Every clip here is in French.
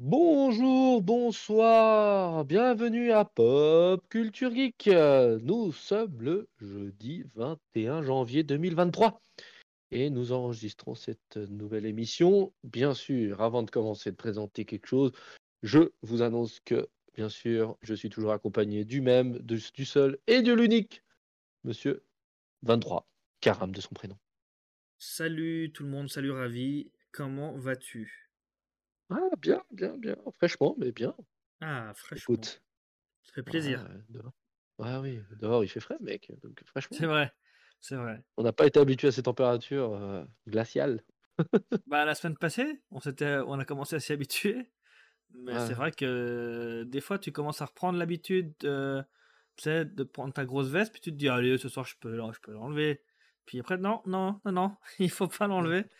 Bonjour, bonsoir, bienvenue à Pop Culture Geek. Nous sommes le jeudi 21 janvier 2023 et nous enregistrons cette nouvelle émission. Bien sûr, avant de commencer de présenter quelque chose, je vous annonce que, bien sûr, je suis toujours accompagné du même, du seul et de l'unique, monsieur 23, Karam de son prénom. Salut tout le monde, salut Ravi, comment vas-tu? Ah, bien, bien, bien. Fraîchement, mais bien. Ah, fraîchement. Écoute. Ça fait plaisir. Ouais, oui, dehors il fait frais, mec. Donc, fraîchement. C'est vrai, c'est vrai. On n'a pas été habitué à ces températures euh, glaciales. bah, la semaine passée, on, on a commencé à s'y habituer. Mais c'est vrai que des fois, tu commences à reprendre l'habitude de, de prendre ta grosse veste, puis tu te dis, allez, ce soir, je peux, je peux l'enlever. Puis après, non, non, non, non, il faut pas l'enlever.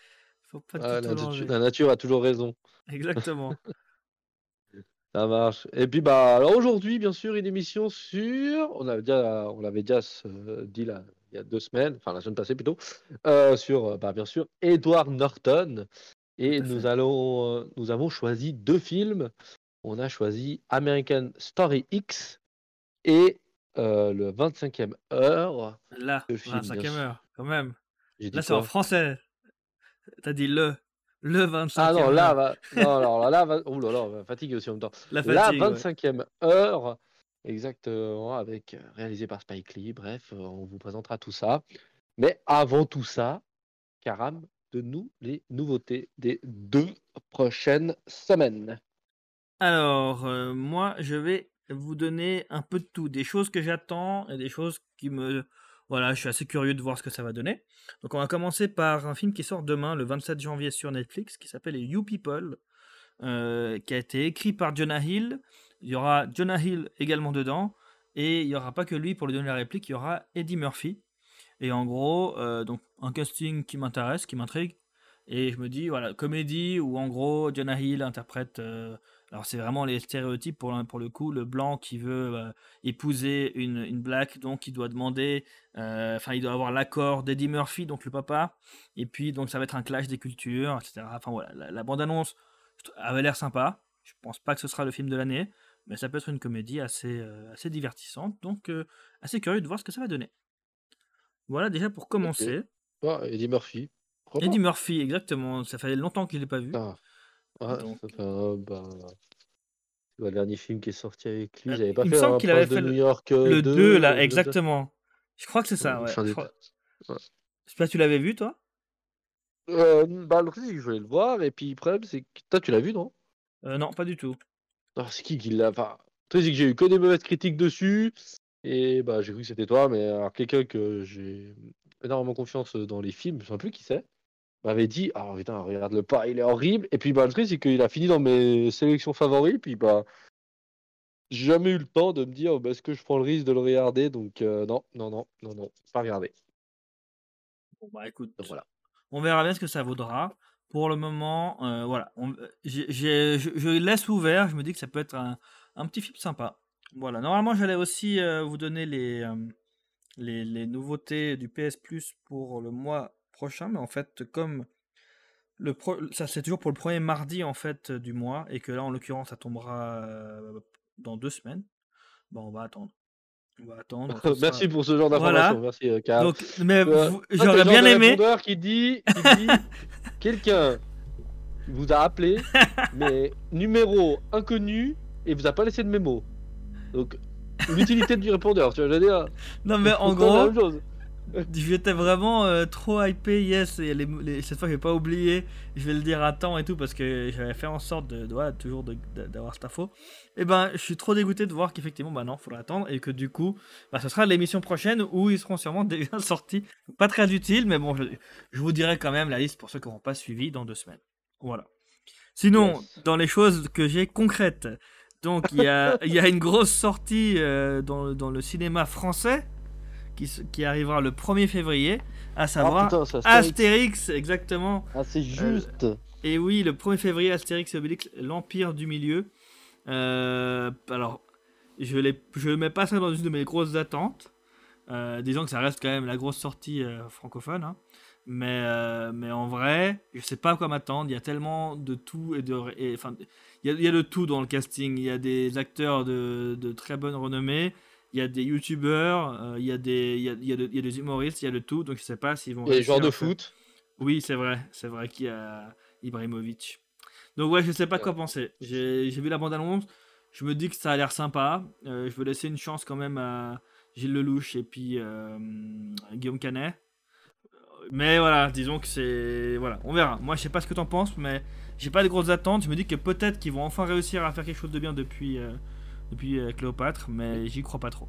Ah, la, nature, a toujours raison. Exactement. Ça marche. Et puis bah alors aujourd'hui, bien sûr, une émission sur. On avait déjà, on l'avait déjà euh, dit là, il y a deux semaines, enfin la semaine passée plutôt, euh, sur euh, bah, bien sûr Edward Norton. Et nous allons, nous avons choisi deux films. On a choisi American Story X et le 25e heure. Là, 25e heure, quand même. Là, c'est en français. T'as dit le. Le 25e. Ah non, là, va... non, alors là, va... Oh là là, fatigue aussi en même temps. La, 25e heure, exactement, avec euh, réalisé par Spike Lee. Bref, euh, on vous présentera tout ça. Mais avant tout ça, Karam, de nous les nouveautés des deux prochaines semaines. Alors, euh, moi, je vais vous donner un peu de tout, des choses que j'attends et des choses qui me voilà, je suis assez curieux de voir ce que ça va donner. Donc on va commencer par un film qui sort demain, le 27 janvier sur Netflix, qui s'appelle You People, euh, qui a été écrit par Jonah Hill. Il y aura Jonah Hill également dedans, et il n'y aura pas que lui pour lui donner la réplique, il y aura Eddie Murphy. Et en gros, euh, donc un casting qui m'intéresse, qui m'intrigue. Et je me dis, voilà, comédie où en gros Jonah Hill interprète euh, alors c'est vraiment les stéréotypes pour, pour le coup, le blanc qui veut euh, épouser une, une black, donc il doit demander, euh, enfin il doit avoir l'accord d'Eddie Murphy, donc le papa, et puis donc ça va être un clash des cultures, etc. Enfin voilà, la, bande-annonce avait l'air sympa, je pense pas que ce sera le film de l'année, mais ça peut être une comédie assez, euh, assez divertissante, donc assez curieux de voir ce que ça va donner. Voilà déjà pour commencer. Ah, Eddie Murphy. Eddie Murphy, exactement, ça fait longtemps qu'il l'ai pas vu. Ah. Ah, bah, c'est le dernier film qui est sorti avec lui? Euh, il me semble qu'il avait fait le, New York, euh, le 2, là, exactement. Je crois que c'est ça, ouais. Je, crois... sais pas si tu l'avais vu, toi? Euh, bah, le truc, c'est que je voulais le voir, et puis le problème, c'est que toi, tu l'as vu, non? Euh, Non, pas du tout. Alors, c'est qui qui l'a. Enfin, c'est que j'ai eu que des mauvaises critiques dessus, et bah, j'ai cru que c'était toi, mais alors, quelqu'un que j'ai énormément confiance dans les films, je sais plus qui c'est m'avait dit Ah putain, regarde le pas, il est horrible. Et puis bah, le truc, c'est qu'il a fini dans mes sélections favoris. Puis bah, j'ai jamais eu le temps de me dire bah, Est-ce que je prends le risque de le regarder? Donc euh, non, non, non, non, non, pas regarder. Bon, bah écoute, voilà. On verra bien ce que ça vaudra. Pour le moment, euh, voilà. je, je, laisse ouvert. Je me dis que ça peut être un, un petit film sympa. Voilà. Normalement, j'allais aussi euh, vous donner les, les, les nouveautés du PS Plus pour le mois prochain, mais en fait, comme le ça c'est toujours pour le premier mardi en fait du mois, et que là en l'occurrence ça tombera euh, dans deux semaines, bon, on va attendre. On va attendre. Merci pour ce genre d'information. Merci, euh, Donc, mais euh, j'aurais bien aimé. qui dit, dit quelqu'un vous a appelé, mais numéro inconnu et vous a pas laissé de mémo. Donc l'utilité du répondeur, tu vois, je veux dire? Non mais en gros, J'étais vraiment euh, trop hypé, yes, et les, cette fois je vais pas oublier, je vais le dire à temps et tout parce que j'avais fait en sorte de, de toujours d'avoir cette info. Et eh ben je suis trop dégoûté de voir qu'effectivement bah non, faudra attendre et que du coup, bah ce sera l'émission prochaine où ils seront sûrement déjà sortis. Pas très utile, mais bon, je, je vous dirai quand même la liste pour ceux qui n'auront pas suivi dans deux semaines. Voilà. Sinon, dans les choses que j'ai concrètes, donc il y a, y a une grosse sortie euh, dans, dans le cinéma français qui, arrivera le 1er février, à savoir Astérix. exactement. Ah, c'est euh, juste. et oui, le 1er février, Astérix et Obélix, l'Empire du Milieu. Euh, alors, je ne mets pas ça dans une de mes grosses attentes. Euh, disons que ça reste quand même la grosse sortie francophone. Hein. Mais, euh, mais en vrai, je sais pas à quoi m'attendre. Il y a tellement de tout et de. Enfin, il, y a, il y a de tout dans le casting. Il y a des acteurs de, de très bonne renommée. Il y a des youtubeurs. euh, il, y a des, il, y a, il, y a de- il y a des humoristes. Il y a de tout. Donc je sais pas s'ils vont. Des joueurs de foot. Oui, c'est vrai. C'est vrai qu'il y a Ibrahimovic. Donc ouais, je sais pas quoi penser. J'ai j'ai vu la bande-annonce. Je me dis que ça a l'air sympa. Euh, je veux laisser une chance quand même à Gilles Lelouch et puis euh, Guillaume Canet. Mais voilà, disons que c'est. Voilà, on verra. Moi, je sais pas ce que t'en penses, mais j'ai pas de grosses attentes. Je me dis que peut-être qu'ils vont enfin réussir à faire quelque chose de bien depuis, euh, depuis euh, Cléopâtre, mais j'y crois pas trop.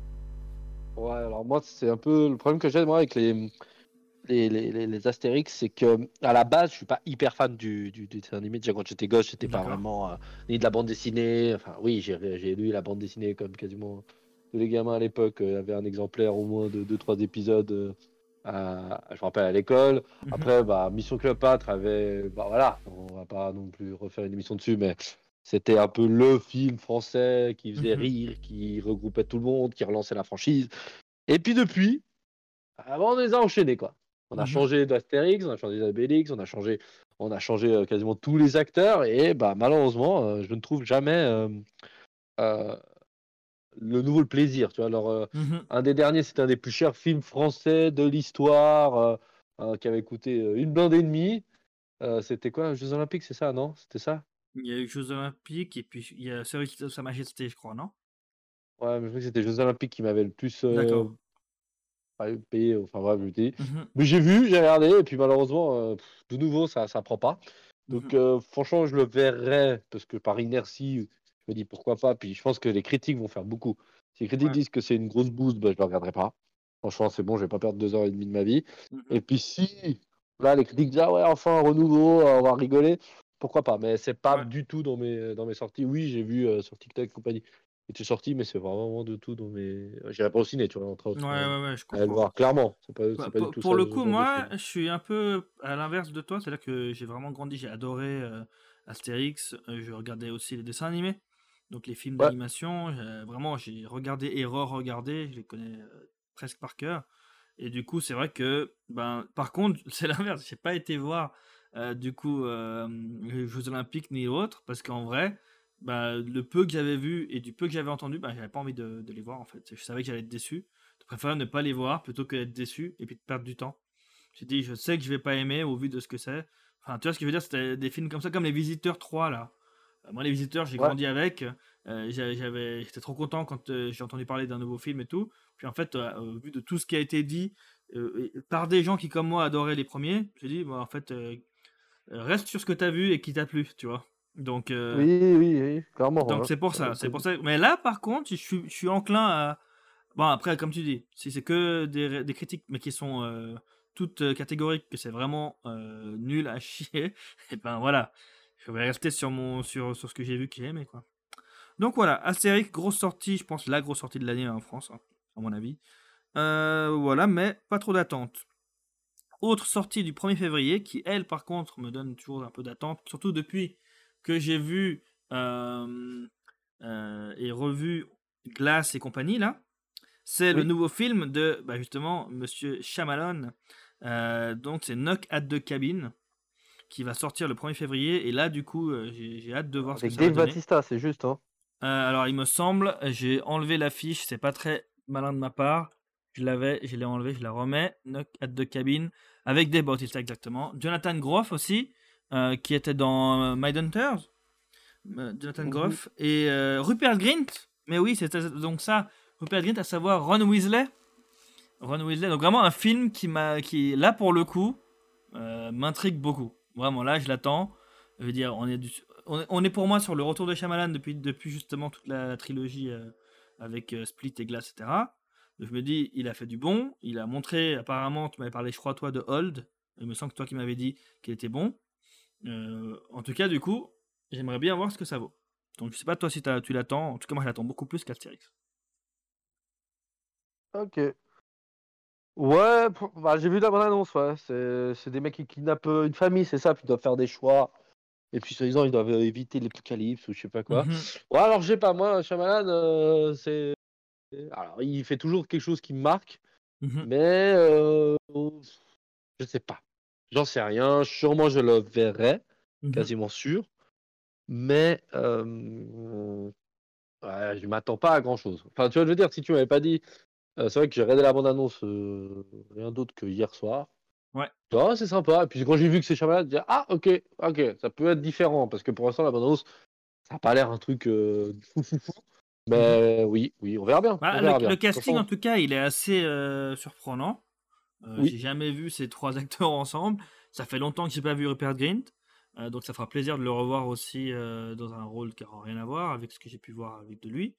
Ouais, alors moi, c'est un peu le problème que j'ai moi avec les, les, les, les- Astérix, c'est que à la base, je suis pas hyper fan du, du, du dessin animé. Déjà, quand j'étais gosse, j'étais pas vraiment euh, ni de la bande dessinée. Enfin, oui, j'ai lu la bande dessinée comme quasiment tous les gamins à l'époque. euh, avaient un exemplaire au moins de 2-3 épisodes. euh, je me rappelle à l'école. Mhm. Après, bah, Mission Cléopâtre avait. Bah voilà, on va pas non plus refaire une émission dessus, mais c'était un peu le film français qui faisait Mhm. rire, qui regroupait tout le monde, qui relançait la franchise. Et puis depuis, avant on les a enchaînés quoi. On a Mhm. changé d'Astérix, on a changé d'Obélix, on a changé, on a changé euh, quasiment tous les acteurs et bah malheureusement, euh, je ne trouve jamais euh, euh, le nouveau le plaisir. Tu vois, alors euh, Mhm. un des derniers, c'était un des plus chers films français de l'histoire, qui avait coûté une blinde et demie. C'était quoi, Jeux Olympiques, c'est ça, non? C'était ça? Il y a eu Jeux Olympiques et puis il y a Service de Sa Majesté, je crois, non? Ouais, mais je crois que c'était Jeux Olympiques qui m'avait le plus euh, D'accord. payé. Enfin bref, je dis. Mhm. Mais j'ai vu, j'ai regardé, et puis malheureusement, euh, pff, de nouveau, ça ça prend pas. Donc Mhm. euh, franchement, je le verrai, parce que par inertie, je me dis pourquoi pas. Puis je pense que les critiques vont faire beaucoup. Si les critiques Ouais. disent que c'est une grosse boost, bah, je ne le regarderai pas. Franchement, c'est bon, je vais pas perdre deux heures et demie de ma vie. Mhm. Et puis si, là, les critiques disent, ah ouais, enfin, renouveau, on va rigoler, pourquoi pas. Mais c'est pas Ouais. du tout dans mes, dans mes sorties. Oui, j'ai vu euh, sur TikTok et compagnie, était sorti, mais c'est vraiment de tout dans mes... J'irai pas au ciné, tu vois, autres. Ouais, euh, ouais, ouais, je à aller le comprends. voir, clairement. C'est pas, Bah, c'est pas pour du tout pour ça, le coup, moi, je suis un peu à l'inverse de toi, c'est-à-dire que j'ai vraiment grandi, j'ai adoré euh, Astérix, euh, je regardais aussi les dessins animés, donc les films d'animation, j'ai- vraiment j'ai regardé et re-regardé, je les connais euh, presque par cœur, et du coup c'est vrai que, ben, par contre, c'est l'inverse, j'ai pas été voir euh, du coup euh, les Jeux Olympiques ni autres, parce qu'en vrai, ben, le peu que j'avais vu et du peu que j'avais entendu, ben, j'avais pas envie de, de les voir en fait, je savais que j'allais être déçu, je préfère ne pas les voir plutôt que d'être déçu et puis de perdre du temps. J'ai dit, je sais que je vais pas aimer au vu de ce que c'est. Enfin, tu vois ce que je veux dire, c'était des films comme ça, comme Les Visiteurs 3, là. Euh, Moi, Les Visiteurs, j'ai Ouais. grandi avec. euh, j'avais, j'étais trop content quand euh, j'ai entendu parler d'un nouveau film et tout. Puis en fait, euh, au vu de tout ce qui a été dit euh, par des gens qui, comme moi, adoraient les premiers, j'ai dit, bon, en fait, euh, euh, reste sur ce que tu as vu et qui t'a plu, tu vois. Donc, euh, Oui, oui, oui, clairement. donc hein. c'est pour ça, Euh, c'est pour ça. Mais là, par contre, je suis, je suis enclin à. Bon, après, comme tu dis, si c'est que des, des critiques, mais qui sont euh, toutes euh, catégoriques, que c'est vraiment euh, nul à chier, et ben voilà, je vais rester sur mon sur, sur ce que j'ai vu que j'ai aimé, quoi. Donc voilà, Astérix, grosse sortie, je pense la grosse sortie de l'année en France, hein, à mon avis. Euh, voilà, mais pas trop d'attente. Autre sortie du 1er février, qui elle, par contre, me donne toujours un peu d'attente, surtout depuis que j'ai vu euh, euh, et revu Glace et compagnie, là. C'est le nouveau film de, bah, justement, Monsieur Shyamalan. Euh, donc, c'est Knock at the Cabin, qui va sortir le 1er février. Et là, du coup, euh, j'ai hâte de voir ce Avec que ça va Dave donner. Batista, c'est juste. Hein. Alors, il me semble, j'ai enlevé l'affiche, c'est pas très malin de ma part. Je l'avais, je l'ai enlevé, je la remets. Knock at the Cabin, avec Dave Bautista, exactement. Jonathan Groff aussi, euh, qui était dans euh, Mindhunters. Euh, Jonathan Mhm. Groff. Et Rupert Grint, mais oui, c'était donc ça. Rupert Grint, à savoir Ron Weasley. Ron Weasley, donc vraiment un film qui m'a, qui là pour le coup, euh, m'intrigue beaucoup. Vraiment, là, je l'attends. Je veux dire, on est, du- on est, on est pour moi sur le retour de Shyamalan depuis, depuis justement toute la trilogie euh, avec euh, Split et Glass, etc. Je me dis, il a fait du bon. Il a montré, apparemment, tu m'avais parlé, je crois, toi, de Hold. Il me semble que toi qui m'avais dit qu'il était bon. Euh, en tout cas, du coup, j'aimerais bien voir ce que ça vaut. Donc, je sais pas toi si tu l'attends. En tout cas, moi, je l'attends beaucoup plus qu'Astérix. Ok. Ouais, bah, j'ai vu la bande-annonce, ouais. C'est des mecs qui kidnappent euh, une famille, c'est ça, puis ils doivent faire des choix. Et puis, soi-disant, ils doivent euh, éviter l'apocalypse ou je sais pas quoi. Mhm. Ouais, alors, je sais pas, moi, Shyamalan, euh, c'est. Alors, il fait toujours quelque chose qui me marque, Mhm. mais. euh, Je sais pas. J'en sais rien. Sûrement, je le verrai, Mhm. quasiment sûr. Mais euh, ouais, je m'attends pas à grand chose. Enfin, tu vois, je veux dire, si tu m'avais pas dit, euh, c'est vrai que j'ai regardé la bande-annonce euh, rien d'autre que hier soir. Ouais. Ah, c'est sympa. Et puis quand j'ai vu que c'est Shyamalan, je dis ah ok, ok, ça peut être différent parce que pour l'instant la bande-annonce, ça a pas l'air un truc euh, fou fou fou. Mais oui, oui, on verra bien. Bah, on le, verra le bien. De toute casting, façon, en tout cas, il est assez euh, surprenant. Euh, Oui. J'ai jamais vu ces trois acteurs ensemble. Ça fait longtemps que j'ai pas vu Rupert Grint. Euh, donc ça fera plaisir de le revoir aussi dans un rôle qui n'aura rien à voir avec ce que j'ai pu voir avec de lui.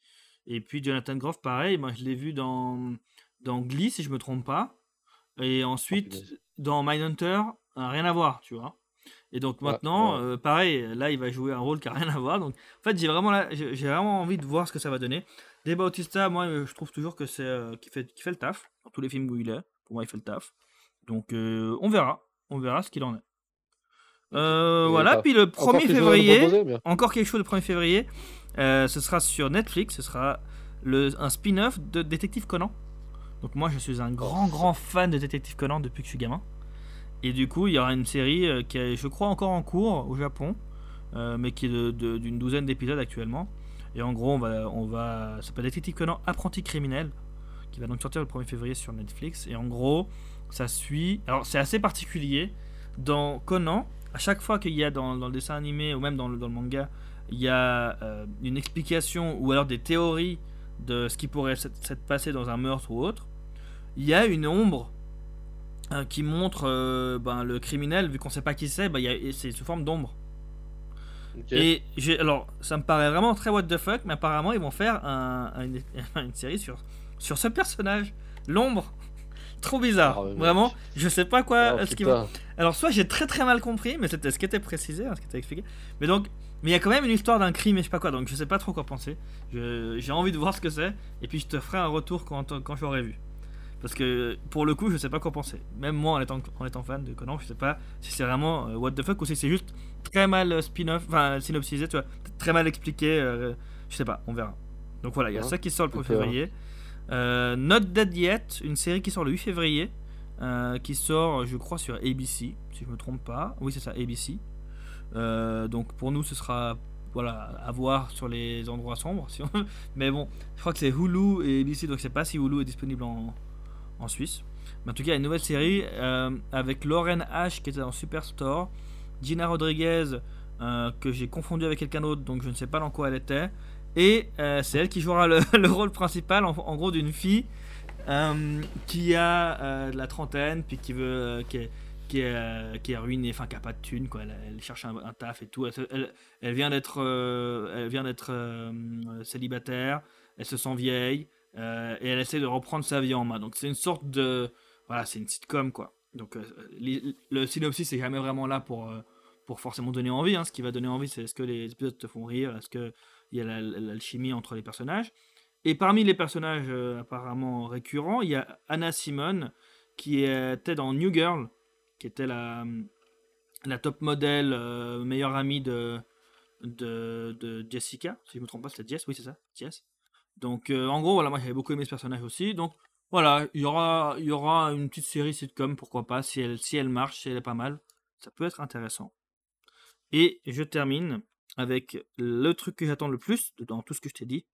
Et puis Jonathan Groff, pareil, moi je l'ai vu dans, dans Glee, si je me trompe pas. Et ensuite, punaise. dans Mindhunter, rien à voir, tu vois. Et donc maintenant, ouais. euh, pareil, là il va jouer un rôle qui n'a rien à voir. Donc en fait, j'ai vraiment, là- j'ai j'ai vraiment envie de voir ce que ça va donner. Dave Bautista, moi euh, je trouve toujours que c'est euh, qu'il fait, qu'il fait le taf. Dans tous les films où il est, pour moi il fait le taf. Donc on verra. On verra ce qu'il en est. Euh, voilà, puis le encore 1er quelque chose à nous février, proposer, encore quelque chose le 1er février, euh, ce sera sur Netflix, ce sera le, un spin-off de Détective Conan. Donc moi je suis un grand grand fan de Détective Conan depuis que je suis gamin. Et du coup il y aura une série euh, qui est je crois encore en cours au Japon, euh, mais qui est d'une douzaine d'épisodes actuellement. Et en gros on va, on va, ça s'appelle Détective Conan Apprenti criminel, qui va donc sortir le 1er février sur Netflix. Et en gros ça suit, alors c'est assez particulier, dans Conan, à chaque fois qu'il y a dans, le dessin animé ou même dans le, manga, il y a euh, une explication ou alors des théories de ce qui pourrait s'être passé dans un meurtre ou autre, il y a une ombre euh, qui montre euh, ben, le criminel, vu qu'on sait pas qui c'est, ben, c'est sous forme d'ombre. Ok. Et alors, ça me paraît vraiment très what the fuck, mais apparemment ils vont faire un- un- une, une série sur, sur ce personnage, l'ombre. Trop bizarre, Ah vraiment. Je sais pas quoi. Ah, ce qu'ils vont- alors, soit j'ai très très mal compris, mais c'était ce qui était précisé, hein, ce qui était expliqué. Mais donc, mais il y a quand même une histoire d'un crime et je sais pas quoi, donc je sais pas trop quoi penser. J'ai envie de voir ce que c'est, et puis je te ferai un retour quand, quand j'aurai vu. Parce que pour le coup, je sais pas quoi penser. Même moi, en étant, en étant fan de Conan, je sais pas si c'est vraiment euh, what the fuck ou si c'est juste très mal euh, spin-off, enfin synopsisé, tu vois, très mal expliqué. euh, je sais pas, on verra. Donc voilà, il y a ça qui sort le 1er on verra. février. Euh, Not Dead Yet, une série qui sort le 8 février, qui sort, je crois, sur ABC, si je me trompe pas. Oui, c'est ça, ABC. Donc pour nous, ce sera voilà, à voir sur les endroits sombres. Si on veut. Mais bon, je crois que c'est Hulu et ABC, donc je sais pas si Hulu est disponible en, en Suisse. Mais en tout cas, il y a une nouvelle série euh, avec Lauren Ash qui était dans Superstore, Gina Rodriguez euh, que j'ai confondu avec quelqu'un d'autre, donc je ne sais pas dans quoi elle était. Et euh, c'est elle qui jouera le, le rôle principal, en, gros, d'une fille qui a de la trentaine, puis qui veut, qui est, qui est, ruinée, enfin qui a pas de thune, quoi. Elle, cherche un, taf et tout. Elle, vient d'être, elle vient d'être célibataire. Elle se sent vieille euh, et elle essaie de reprendre sa vie en main. Donc c'est une sorte de, voilà, c'est une sitcom quoi. Donc euh, le synopsis c'est jamais vraiment là pour euh, pour forcément donner envie. hein. Ce qui va donner envie, c'est est-ce que les épisodes te font rire, est-ce que il y a la- la- l'alchimie entre les personnages? Et parmi les personnages apparemment récurrents, il y a Anna Simone qui était dans New Girl, qui était la, la top modèle, meilleure amie de, de, de Jessica. Si je me trompe pas, c'était Jess, oui c'est ça, Jess. Donc euh, en gros, voilà, moi j'avais beaucoup aimé ce personnage aussi. Donc voilà, il y aura, il y aura une petite série sitcom, pourquoi pas, si elle, si elle marche, si elle est pas mal, ça peut être intéressant. Et je termine avec le truc que j'attends le plus dans tout ce que je t'ai dit.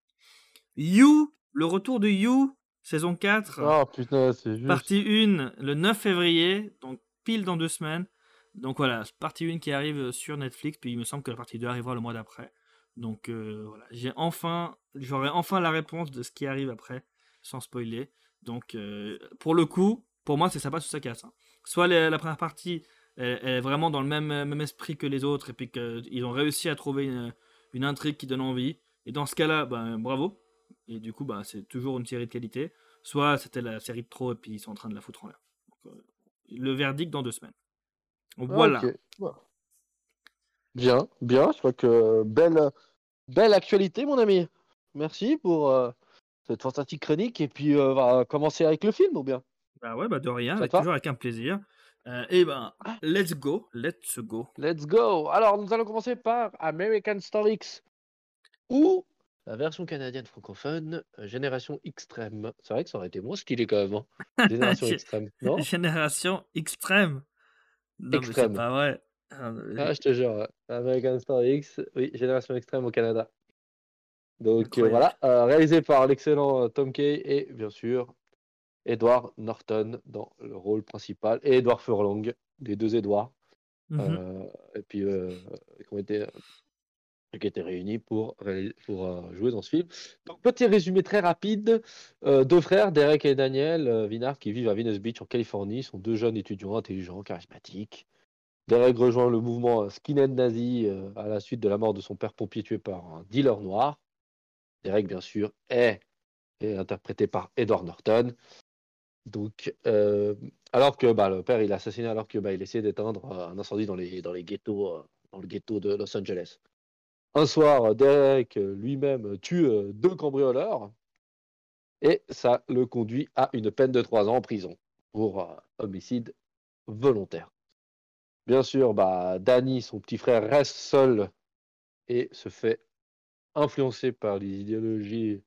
You, le retour de You, saison 4, Oh putain, c'est juste. partie 1, le 9 février, donc pile dans deux semaines. Donc voilà, partie 1 qui arrive sur Netflix, puis il me semble que la partie 2 arrivera le mois d'après. Donc euh, voilà, j'ai enfin, j'aurai enfin la réponse de ce qui arrive après, sans spoiler. Donc euh, pour le coup, pour moi c'est sympa sous sa casse. hein. Soit les- la première partie elle, elle est vraiment dans le même, même esprit que les autres, et puis qu'ils ont réussi à trouver une, une intrigue qui donne envie. Et dans ce cas-là, ben, bravo. Et du coup, ben, c'est toujours une série de qualité. Soit c'était la série de trop, et puis ils sont en train de la foutre en l'air. Euh, le verdict dans deux semaines. Voilà. Bien, bien. Je crois que belle, belle actualité, mon ami. Merci pour euh, cette fantastique chronique. Et puis, euh, on va commencer avec le film, ou bien? Bah ouais, bah de rien, avec- toujours avec un plaisir. Euh, et ben, let's go, let's go. Let's go. Alors, nous allons commencer par American Story X ou la version canadienne francophone, euh, Génération Extrême. C'est vrai que ça aurait été moins stylé quand même. hein. Génération Gé- Extrême, non? Génération extrême. Non, mais c'est extrême. pas vrai. Ah, mais- Ah, je te jure. American Story X, oui, Génération Extrême au Canada. Donc euh, voilà, euh, réalisé par l'excellent euh, Tom Kay et bien sûr Edward Norton dans le rôle principal et Edward Furlong, les deux Edwards, Mhm. euh, et puis qui ont été qui étaient réunis pour, jouer dans ce film. Donc, petit résumé très rapide. deux frères, Derek et Daniel Vinard, qui vivent à Venice Beach en Californie, sont deux jeunes étudiants intelligents, charismatiques. Derek rejoint le mouvement skinhead nazi euh, à la suite de la mort de son père pompier tué par un dealer noir. Derek, bien sûr, est, interprété par Edward Norton. Donc, euh, alors que bah, le père il est assassiné alors que bah, il essayait d'éteindre euh, un incendie dans le ghetto de Los Angeles. Un soir, Derek lui-même tue deux cambrioleurs et ça le conduit à une peine de trois ans en prison pour homicide volontaire. Bien sûr, bah, Danny, son petit frère, reste seul et se fait influencer par les idéologies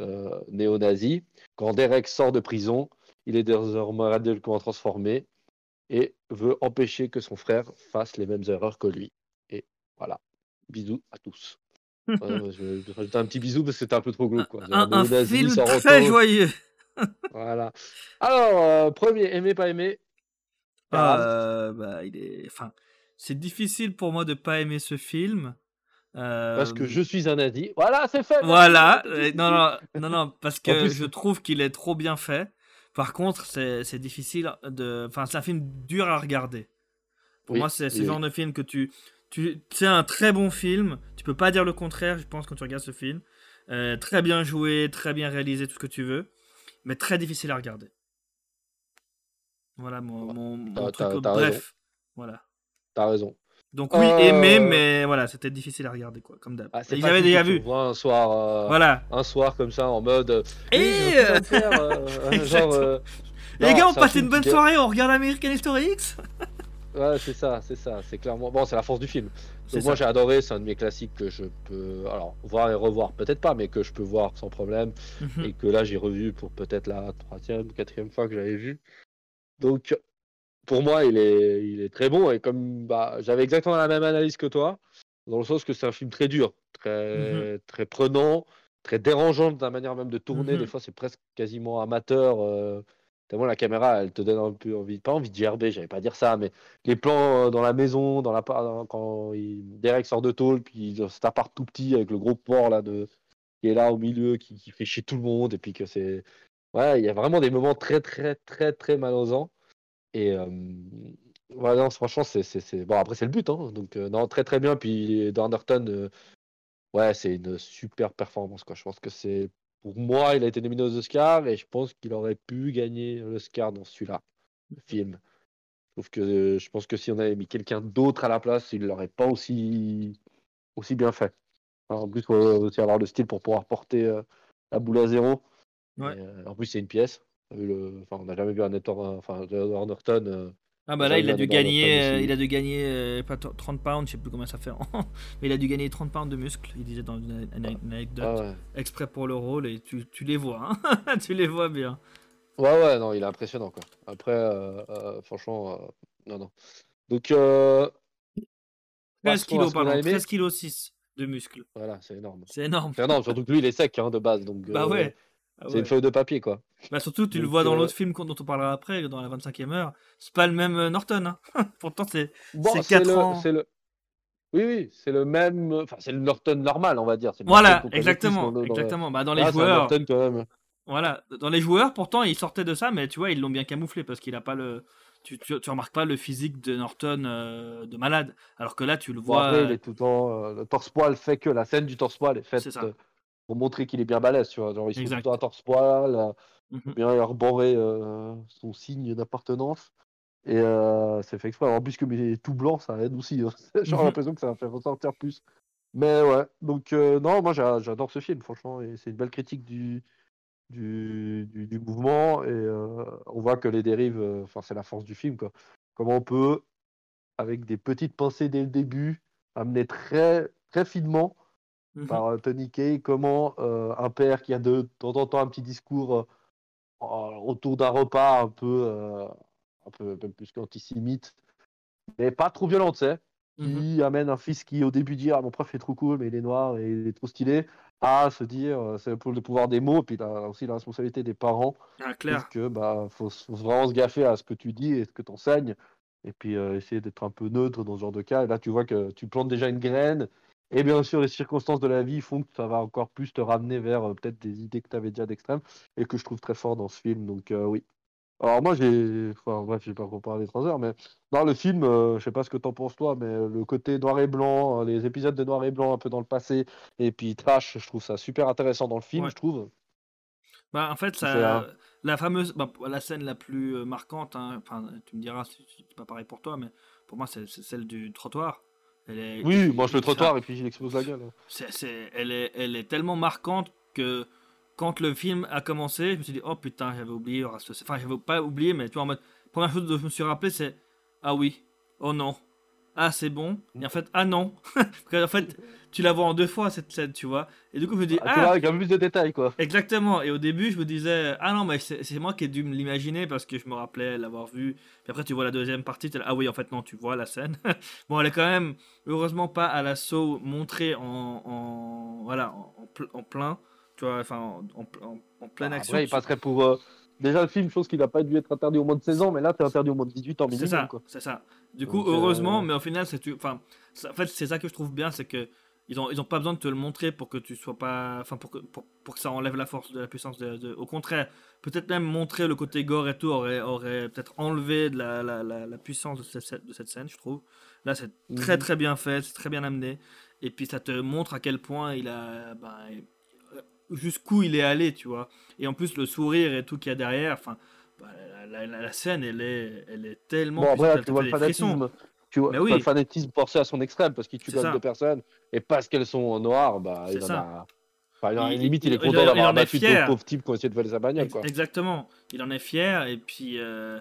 euh, néo-nazis. Quand Derek sort de prison, il est désormais radicalement transformé et veut empêcher que son frère fasse les mêmes erreurs que lui. Et voilà. Bisous à tous. Ouais, je vais rajouter un petit bisou parce que c'était un peu trop glauque. Quoi. Un, un film très joyeux. Voilà. Alors, euh, premier, aimé, pas aimé. Ah, bah, il est... enfin, c'est difficile pour moi de pas aimer ce film. Parce que Euh, je suis un nazi. Voilà, c'est fait. Voilà, euh, non, non, non, non, parce que plus- je trouve qu'il est trop bien fait. Par contre, c'est c'est difficile de. Enfin, c'est un film dur à regarder. Pour Oui, moi, c'est ce oui, genre de film que tu. tu c'est un très bon film. Tu peux pas dire le contraire, je pense, quand tu regardes ce film. Euh, très bien joué, très bien réalisé, tout ce que tu veux. Mais très difficile à regarder. Voilà mon, truc. raison. Bref, voilà. T'as raison. Donc oui, Euh, aimé, mais voilà, c'était difficile à regarder, quoi, comme d'hab. Ah, J'avais tout déjà vu. un soir, euh, Voilà. un soir comme ça en mode. euh, Et, oui, euh, genre. Les non, gars, on passe une bonne qui- soirée, on regarde American History X Ouais, c'est ça, c'est ça, c'est clairement. Bon, c'est la force du film. C'est Donc moi j'ai adoré, c'est un de mes classiques que je peux, alors voir et revoir, peut-être pas, mais que je peux voir sans problème, Mhm. et que là j'ai revu pour peut-être la troisième, quatrième fois que j'avais vu. Donc pour moi il est, il est très bon et comme bah, j'avais exactement la même analyse que toi, dans le sens que c'est un film très dur, très, très prenant, très dérangeant de la manière même de tourner. Mhm. Des fois c'est presque quasiment amateur. euh, Tellement la caméra, elle te donne un peu envie, pas envie de gerber, j'allais pas dire ça, mais les plans euh, dans la maison, dans la dans- quand il, Derek sort de tôle, puis dans cet appart tout petit avec le gros port là de qui est là au milieu, qui, qui fait chier tout le monde, et puis que c'est, ouais, il y a vraiment des moments très très très très malaisants. Et euh, voilà, non, franchement, c'est, bon après c'est le but, hein, donc euh, non très très bien. Puis Dan Anderton, euh, ouais, c'est une super performance quoi. Je pense que c'est pour moi, il a été nominé aux Oscars et je pense qu'il aurait pu gagner l'Oscar dans celui-là, le film. Sauf que euh, je pense que si on avait mis quelqu'un d'autre à la place, il l'aurait pas aussi, aussi bien fait. Alors, en plus, il faut aussi avoir le style pour pouvoir porter euh, la boule à zéro. Ouais. Et, euh, en plus, c'est une pièce. Le- Enfin, on n'a jamais vu un Edward, enfin, Edward Norton. euh, Ah bah là, il a dû gagner, Norton euh, il a dû gagner euh, pas t- 30 pounds, je sais plus combien ça fait, mais il a dû gagner 30 pounds de muscles, il disait dans une, anecdote, ah ouais. exprès pour le rôle, et tu, tu les vois, hein. tu les vois bien. Ouais, ouais, non, il est impressionnant, quoi. Après, euh, euh, franchement, euh, non, non. Donc, euh, 13 passons à kilos, pardon, aimé. 13 kilos 6 de muscles, Voilà, c'est énorme. c'est énorme. C'est énorme, surtout que lui, il est sec, hein, de base. Donc, Bah euh, ouais. Ah C'est une feuille de papier, quoi. Bah surtout, tu le vois dans euh, l'autre film dont on parlera après, dans la 25e heure, c'est pas le même euh, Norton, hein. pourtant c'est... Bon, C'est c'est quatre le, ans. le. Oui, oui, c'est le même. Enfin, c'est le Norton normal, on va dire. Voilà, exactement, dans- dans- exactement. Bah dans les Là, un joueurs, Norton quand même. Voilà, dans les joueurs, pourtant, ils sortaient de ça, mais tu vois, ils l'ont bien camouflé parce qu'il a pas le. Tu, tu, tu remarques pas le physique de Norton euh, de malade. Alors que là, tu le Bon, vois. après, il est tout le euh, le torse-poil fait que la scène du torse-poil est faite ça. Euh, pour montrer qu'il est bien balèze, tu vois. Genre, il se à torse-poil, euh, mhm. bien arborer euh, son signe d'appartenance. Et euh, c'est fait exprès. En plus, comme il est tout blanc, ça aide aussi. hein. J'ai Mhm. l'impression que ça va faire ressortir plus. Mais ouais, donc euh, non, moi j'a- j'adore ce film, franchement. Et c'est une belle critique du, du, du, du mouvement. Et euh, on voit que les dérives, euh, enfin, c'est la force du film, quoi. Comment on peut, avec des petites pensées dès le début, amener très, très finement Mhm. par euh, Tony Kay, comment euh, un père qui a de temps en temps un petit discours euh, autour d'un repas un peu, un peu, plus qu'antisémite, mais pas trop violente, tu sais. Mhm. Qui amène un fils qui, au début, dit Ah, mon prof est trop cool, mais il est noir et il est trop stylé, à se dire C'est pour le pouvoir des mots, puis là aussi la responsabilité des parents. Ah, clair. que bah, faut, faut vraiment se gaffer à ce que tu dis et ce que tu enseignes, et puis euh, essayer d'être un peu neutre dans ce genre de cas. Et là, tu vois que tu plantes déjà une graine, et bien sûr, les circonstances de la vie font que ça va encore plus te ramener vers euh, peut-être des idées que tu avais déjà d'extrême, et que je trouve très fort dans ce film. Donc, euh, oui. Alors, moi, j'ai. Enfin, bref, j'ai pas parler trois heures, mais dans le film, euh, je sais pas ce que t'en penses, toi, mais le côté noir et blanc, euh, les épisodes de noir et blanc un peu dans le passé, et puis trash, je trouve ça super intéressant dans le film, Ouais. je trouve. Bah, en fait, C'est ça, un- la fameuse, bah, la scène la plus euh, marquante, hein, enfin, tu me diras c'est pas pareil pour toi, mais pour moi, c'est celle du trottoir. Elle est, Oui, il- mange le trottoir et puis il explose la gueule. c'est- c'est- elle, est, elle est tellement marquante que quand le film a commencé, je me suis dit, oh putain, j'avais oublié. Enfin, j'avais pas oublié, mais tu vois, en mode, première chose dont je me suis rappelé, c'est, ah oui, oh non, ah c'est bon, et en fait, ah non. Qu'en fait, tu la vois en deux fois cette scène, tu vois. Et du coup, je me dis, Ah, ah, avec un plus de détails, quoi. Exactement. Et au début, je me disais, ah non, mais c'est moi qui ai dû me l'imaginer parce que je me rappelais l'avoir vu. Puis après, tu vois la deuxième partie, là, ah oui, en fait, non, tu vois la scène. bon, elle est quand même, heureusement, pas à l'assaut montrée en, en- voilà, en, en ple- en plein, tu vois, enfin, en, en- en- en pleine Bah, action. Après, il passerait pour. euh, Déjà, le film, chose qu'il n'a pas dû être interdit au moins de 16 ans, mais là, t'es interdit au moins de 18 ans C'est ça, c'est ça. Du coup, Donc, euh, heureusement, mais au final, c'est enfin, ça- en fait, c'est ça que je trouve bien, c'est que ils ont, ils ont pas besoin de te le montrer pour que tu sois pas, enfin, pour que, pour, pour que ça enlève la force de la puissance de, de- au contraire, peut-être même montrer le côté gore et tout aurait, aurait peut-être enlevé de la, la, la, la puissance de cette, de cette scène, je trouve. Là, c'est très Mhm. très bien fait, c'est très bien amené, et puis ça te montre à quel point il a, ben, jusqu'où il est allé, tu vois. Et en plus, le sourire et tout qu'il y a derrière, enfin, bah, la, la- la scène, elle est, elle est tellement. Bon, après, là, tu vois le fanatisme. Tu vois, oui. le fanatisme forcé à son extrême parce qu'il tue quand même deux personnes et parce qu'elles sont noires, bah, il en a. Enfin, il en a- Il- limite, il, est content d'avoir abattu deux pauvres types qui ont essayé de voler sa bagnole, quoi. Exactement. Il en est fier et puis euh,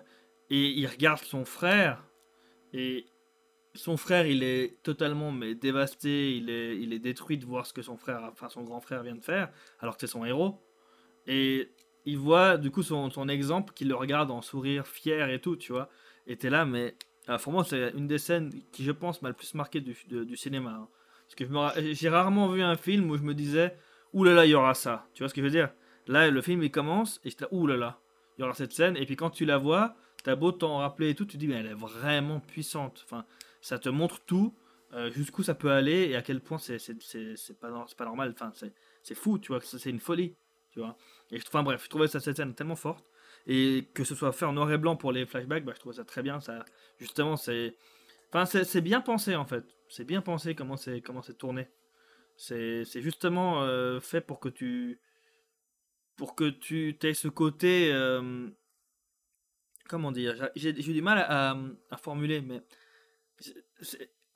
et il regarde son frère et son frère il est totalement mais dévasté, il est il est détruit de voir ce que son frère, enfin son grand frère vient de faire alors que c'est son héros et il voit du coup son, son exemple qui le regarde en sourire fier et tout tu vois et t'es là mais ah, pour moi c'est une des scènes qui je pense m'a le plus marqué du, du cinéma hein. parce que j'ai rarement vu un film où je me disais là il y aura ça tu vois ce que je veux dire? Là, le film il commence et j'étais là, là, il y aura cette scène. Et puis quand tu la vois, t'as beau t'en rappeler et tout, tu te dis, mais elle est vraiment puissante. Enfin, ça te montre tout, euh, jusqu'où ça peut aller et à quel point c'est pas, pas normal. Enfin, c'est fou, tu vois, c'est une folie, tu vois. Et enfin bref, je trouvais ça, cette scène tellement forte. Et que ce soit fait en noir et blanc pour les flashbacks, bah, je trouvais ça très bien. Ça, justement, c'est. Enfin, c'est bien pensé en fait. C'est bien pensé comment c'est comment c'est tourné. C'est justement euh, fait pour que tu pour que tu aies ce côté. euh, comment dire J'ai du mal à- à formuler, mais.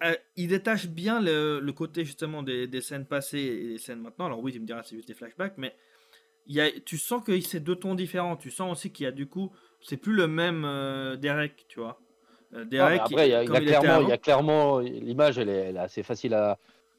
Euh, il détache bien le, le côté justement des, des scènes passées et des scènes maintenant. Alors oui, tu me diras c'est juste des flashbacks, mais il y a, tu sens que c'est deux tons différents. Tu sens aussi qu'il y a du coup, c'est plus le même euh, Derek, tu vois. Euh, Ah, Derek, après, il y a, il y clairement, il y a clairement l'image, elle est, elle est assez facile à.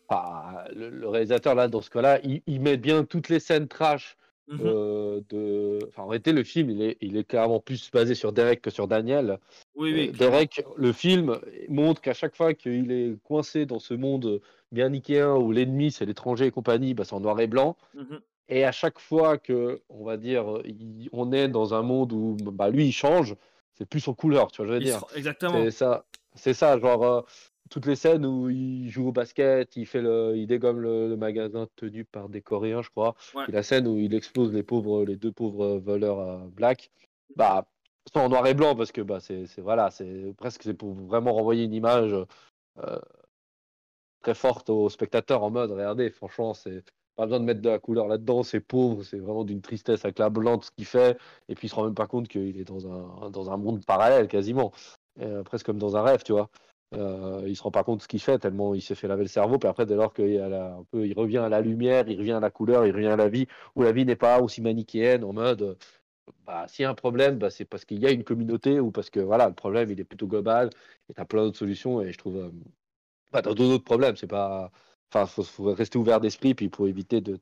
enfin, le, le réalisateur là, dans ce cas-là, il, il met bien toutes les scènes trash Mhm. euh, de. Enfin, en réalité, le film, il est, il est clairement plus basé sur Derek que sur Daniel. oui, Euh, oui. Derek, le film montre qu'à chaque fois qu'il est coincé dans ce monde bien nickéen où l'ennemi c'est l'étranger et compagnie, bah, c'est en noir et blanc. Mhm. Et à chaque fois que, on va dire, il- on est dans un monde où bah, lui il change, c'est plus en couleur, tu vois, je veux Il dire. Exactement. C'est ça, c'est ça, genre euh, toutes les scènes où il joue au basket, il fait le, il dégomme le, le magasin tenu par des Coréens, je crois. Ouais. Et la scène où il explose les pauvres, les deux pauvres voleurs euh, black, bah sont en noir et blanc parce que bah c'est, c'est- voilà, c'est presque c'est pour vraiment renvoyer une image euh, très forte aux spectateurs en mode, regardez, franchement, c'est pas besoin de mettre de la couleur là-dedans, c'est pauvre, c'est vraiment d'une tristesse accablante ce qu'il fait, et puis il se rend même pas compte qu'il est dans un, dans un monde parallèle quasiment, Euh, presque comme dans un rêve, tu vois. Euh, il se rend pas compte de ce qu'il fait tellement il s'est fait laver le cerveau, puis après dès lors qu'il revient à la lumière, il revient à la couleur, il revient à la vie, où la vie n'est pas aussi manichéenne en mode euh, bah, s'il y a un problème, bah, c'est parce qu'il y a une communauté ou parce que voilà, le problème il est plutôt global et tu as plein d'autres solutions et je trouve euh, bah, t'as d'autres problèmes, c'est pas enfin faut, rester ouvert d'esprit puis pour éviter de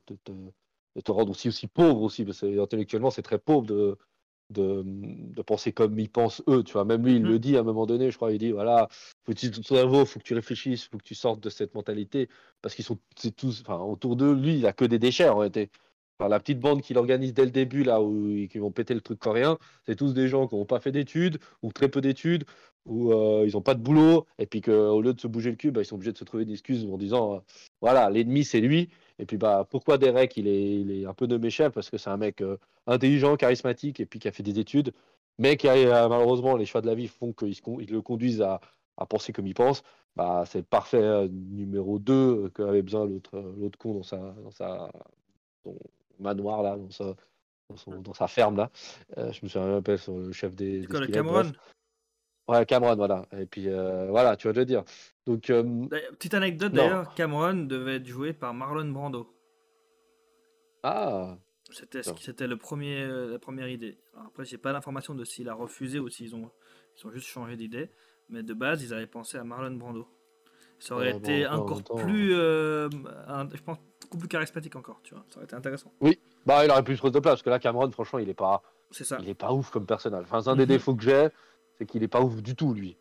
te rendre aussi aussi pauvre aussi parce que intellectuellement c'est très pauvre de de, de penser comme ils pensent eux, tu vois. Même lui, il Mmh. le dit à un moment donné, je crois, il dit, voilà, faut que ton cerveau, faut que tu réfléchisses, faut que tu sortes de cette mentalité, parce qu'ils sont, tous, enfin, autour d'eux, lui, il a que des déchets, en réalité. Enfin, la petite bande qu'il organise dès le début, là, où qui vont péter le truc coréen, c'est tous des gens qui n'ont pas fait d'études, ou très peu d'études, ou euh, ils n'ont pas de boulot, et puis qu'au lieu de se bouger le cul, bah, ils sont obligés de se trouver des excuses en disant, euh, voilà, l'ennemi, c'est lui, et puis, bah, pourquoi Derek, il est, il est un peu nommé chef? Parce que c'est un mec euh, intelligent, charismatique, et puis qui a fait des études, mais qui a euh, malheureusement, les choix de la vie font qu'ils ils le conduisent à, à, penser comme il pense. Bah, c'est le parfait euh, numéro 2 qu'avait besoin l'autre l'autre con dans sa, dans sa son manoir, là, dans sa, dans, son, dans sa ferme, là. Euh, je me souviens même pas sur le chef des. Le Cameron? Ouais, Cameron, voilà. Et puis, voilà, tu vas te dire. Donc, Petite anecdote d'ailleurs, Cameron devait être joué par Marlon Brando. Ah C'était c'était le premier, la première idée. Alors après, j'ai pas l'information de s'il a refusé ou s'ils ont, ils ont juste changé d'idée. Mais de base, ils avaient pensé à Marlon Brando. Ça aurait Ouais, été bon, encore temps, plus, euh, un- je pense, beaucoup plus charismatique encore. Tu vois, ça aurait été intéressant. Oui, bah, il aurait pu se place, parce que là, Cameron, franchement, il est pas, C'est ça. il est pas ouf comme personnage. Enfin, c'est un des Mhm. défauts que j'ai, c'est qu'il est pas ouf du tout, lui.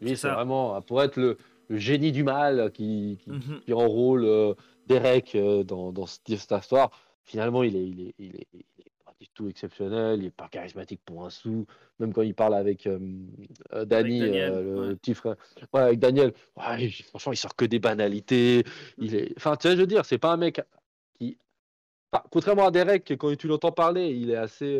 Lui, C'est vraiment, pour être le, le génie du mal qui, qui, Mhm. qui enrôle euh, Derek euh, dans, dans ce- cette histoire, finalement, il est, il est, il est, il est pas du tout exceptionnel, il est pas charismatique pour un sou. Même quand il parle avec euh, euh, Danny, Daniel, le ouais. petit frère, ouais, avec Daniel, ouais, franchement, il sort que des banalités. Il est, enfin, tu sais, je veux dire, c'est pas un mec qui, enfin, contrairement à Derek, quand tu l'entends parler, il est assez,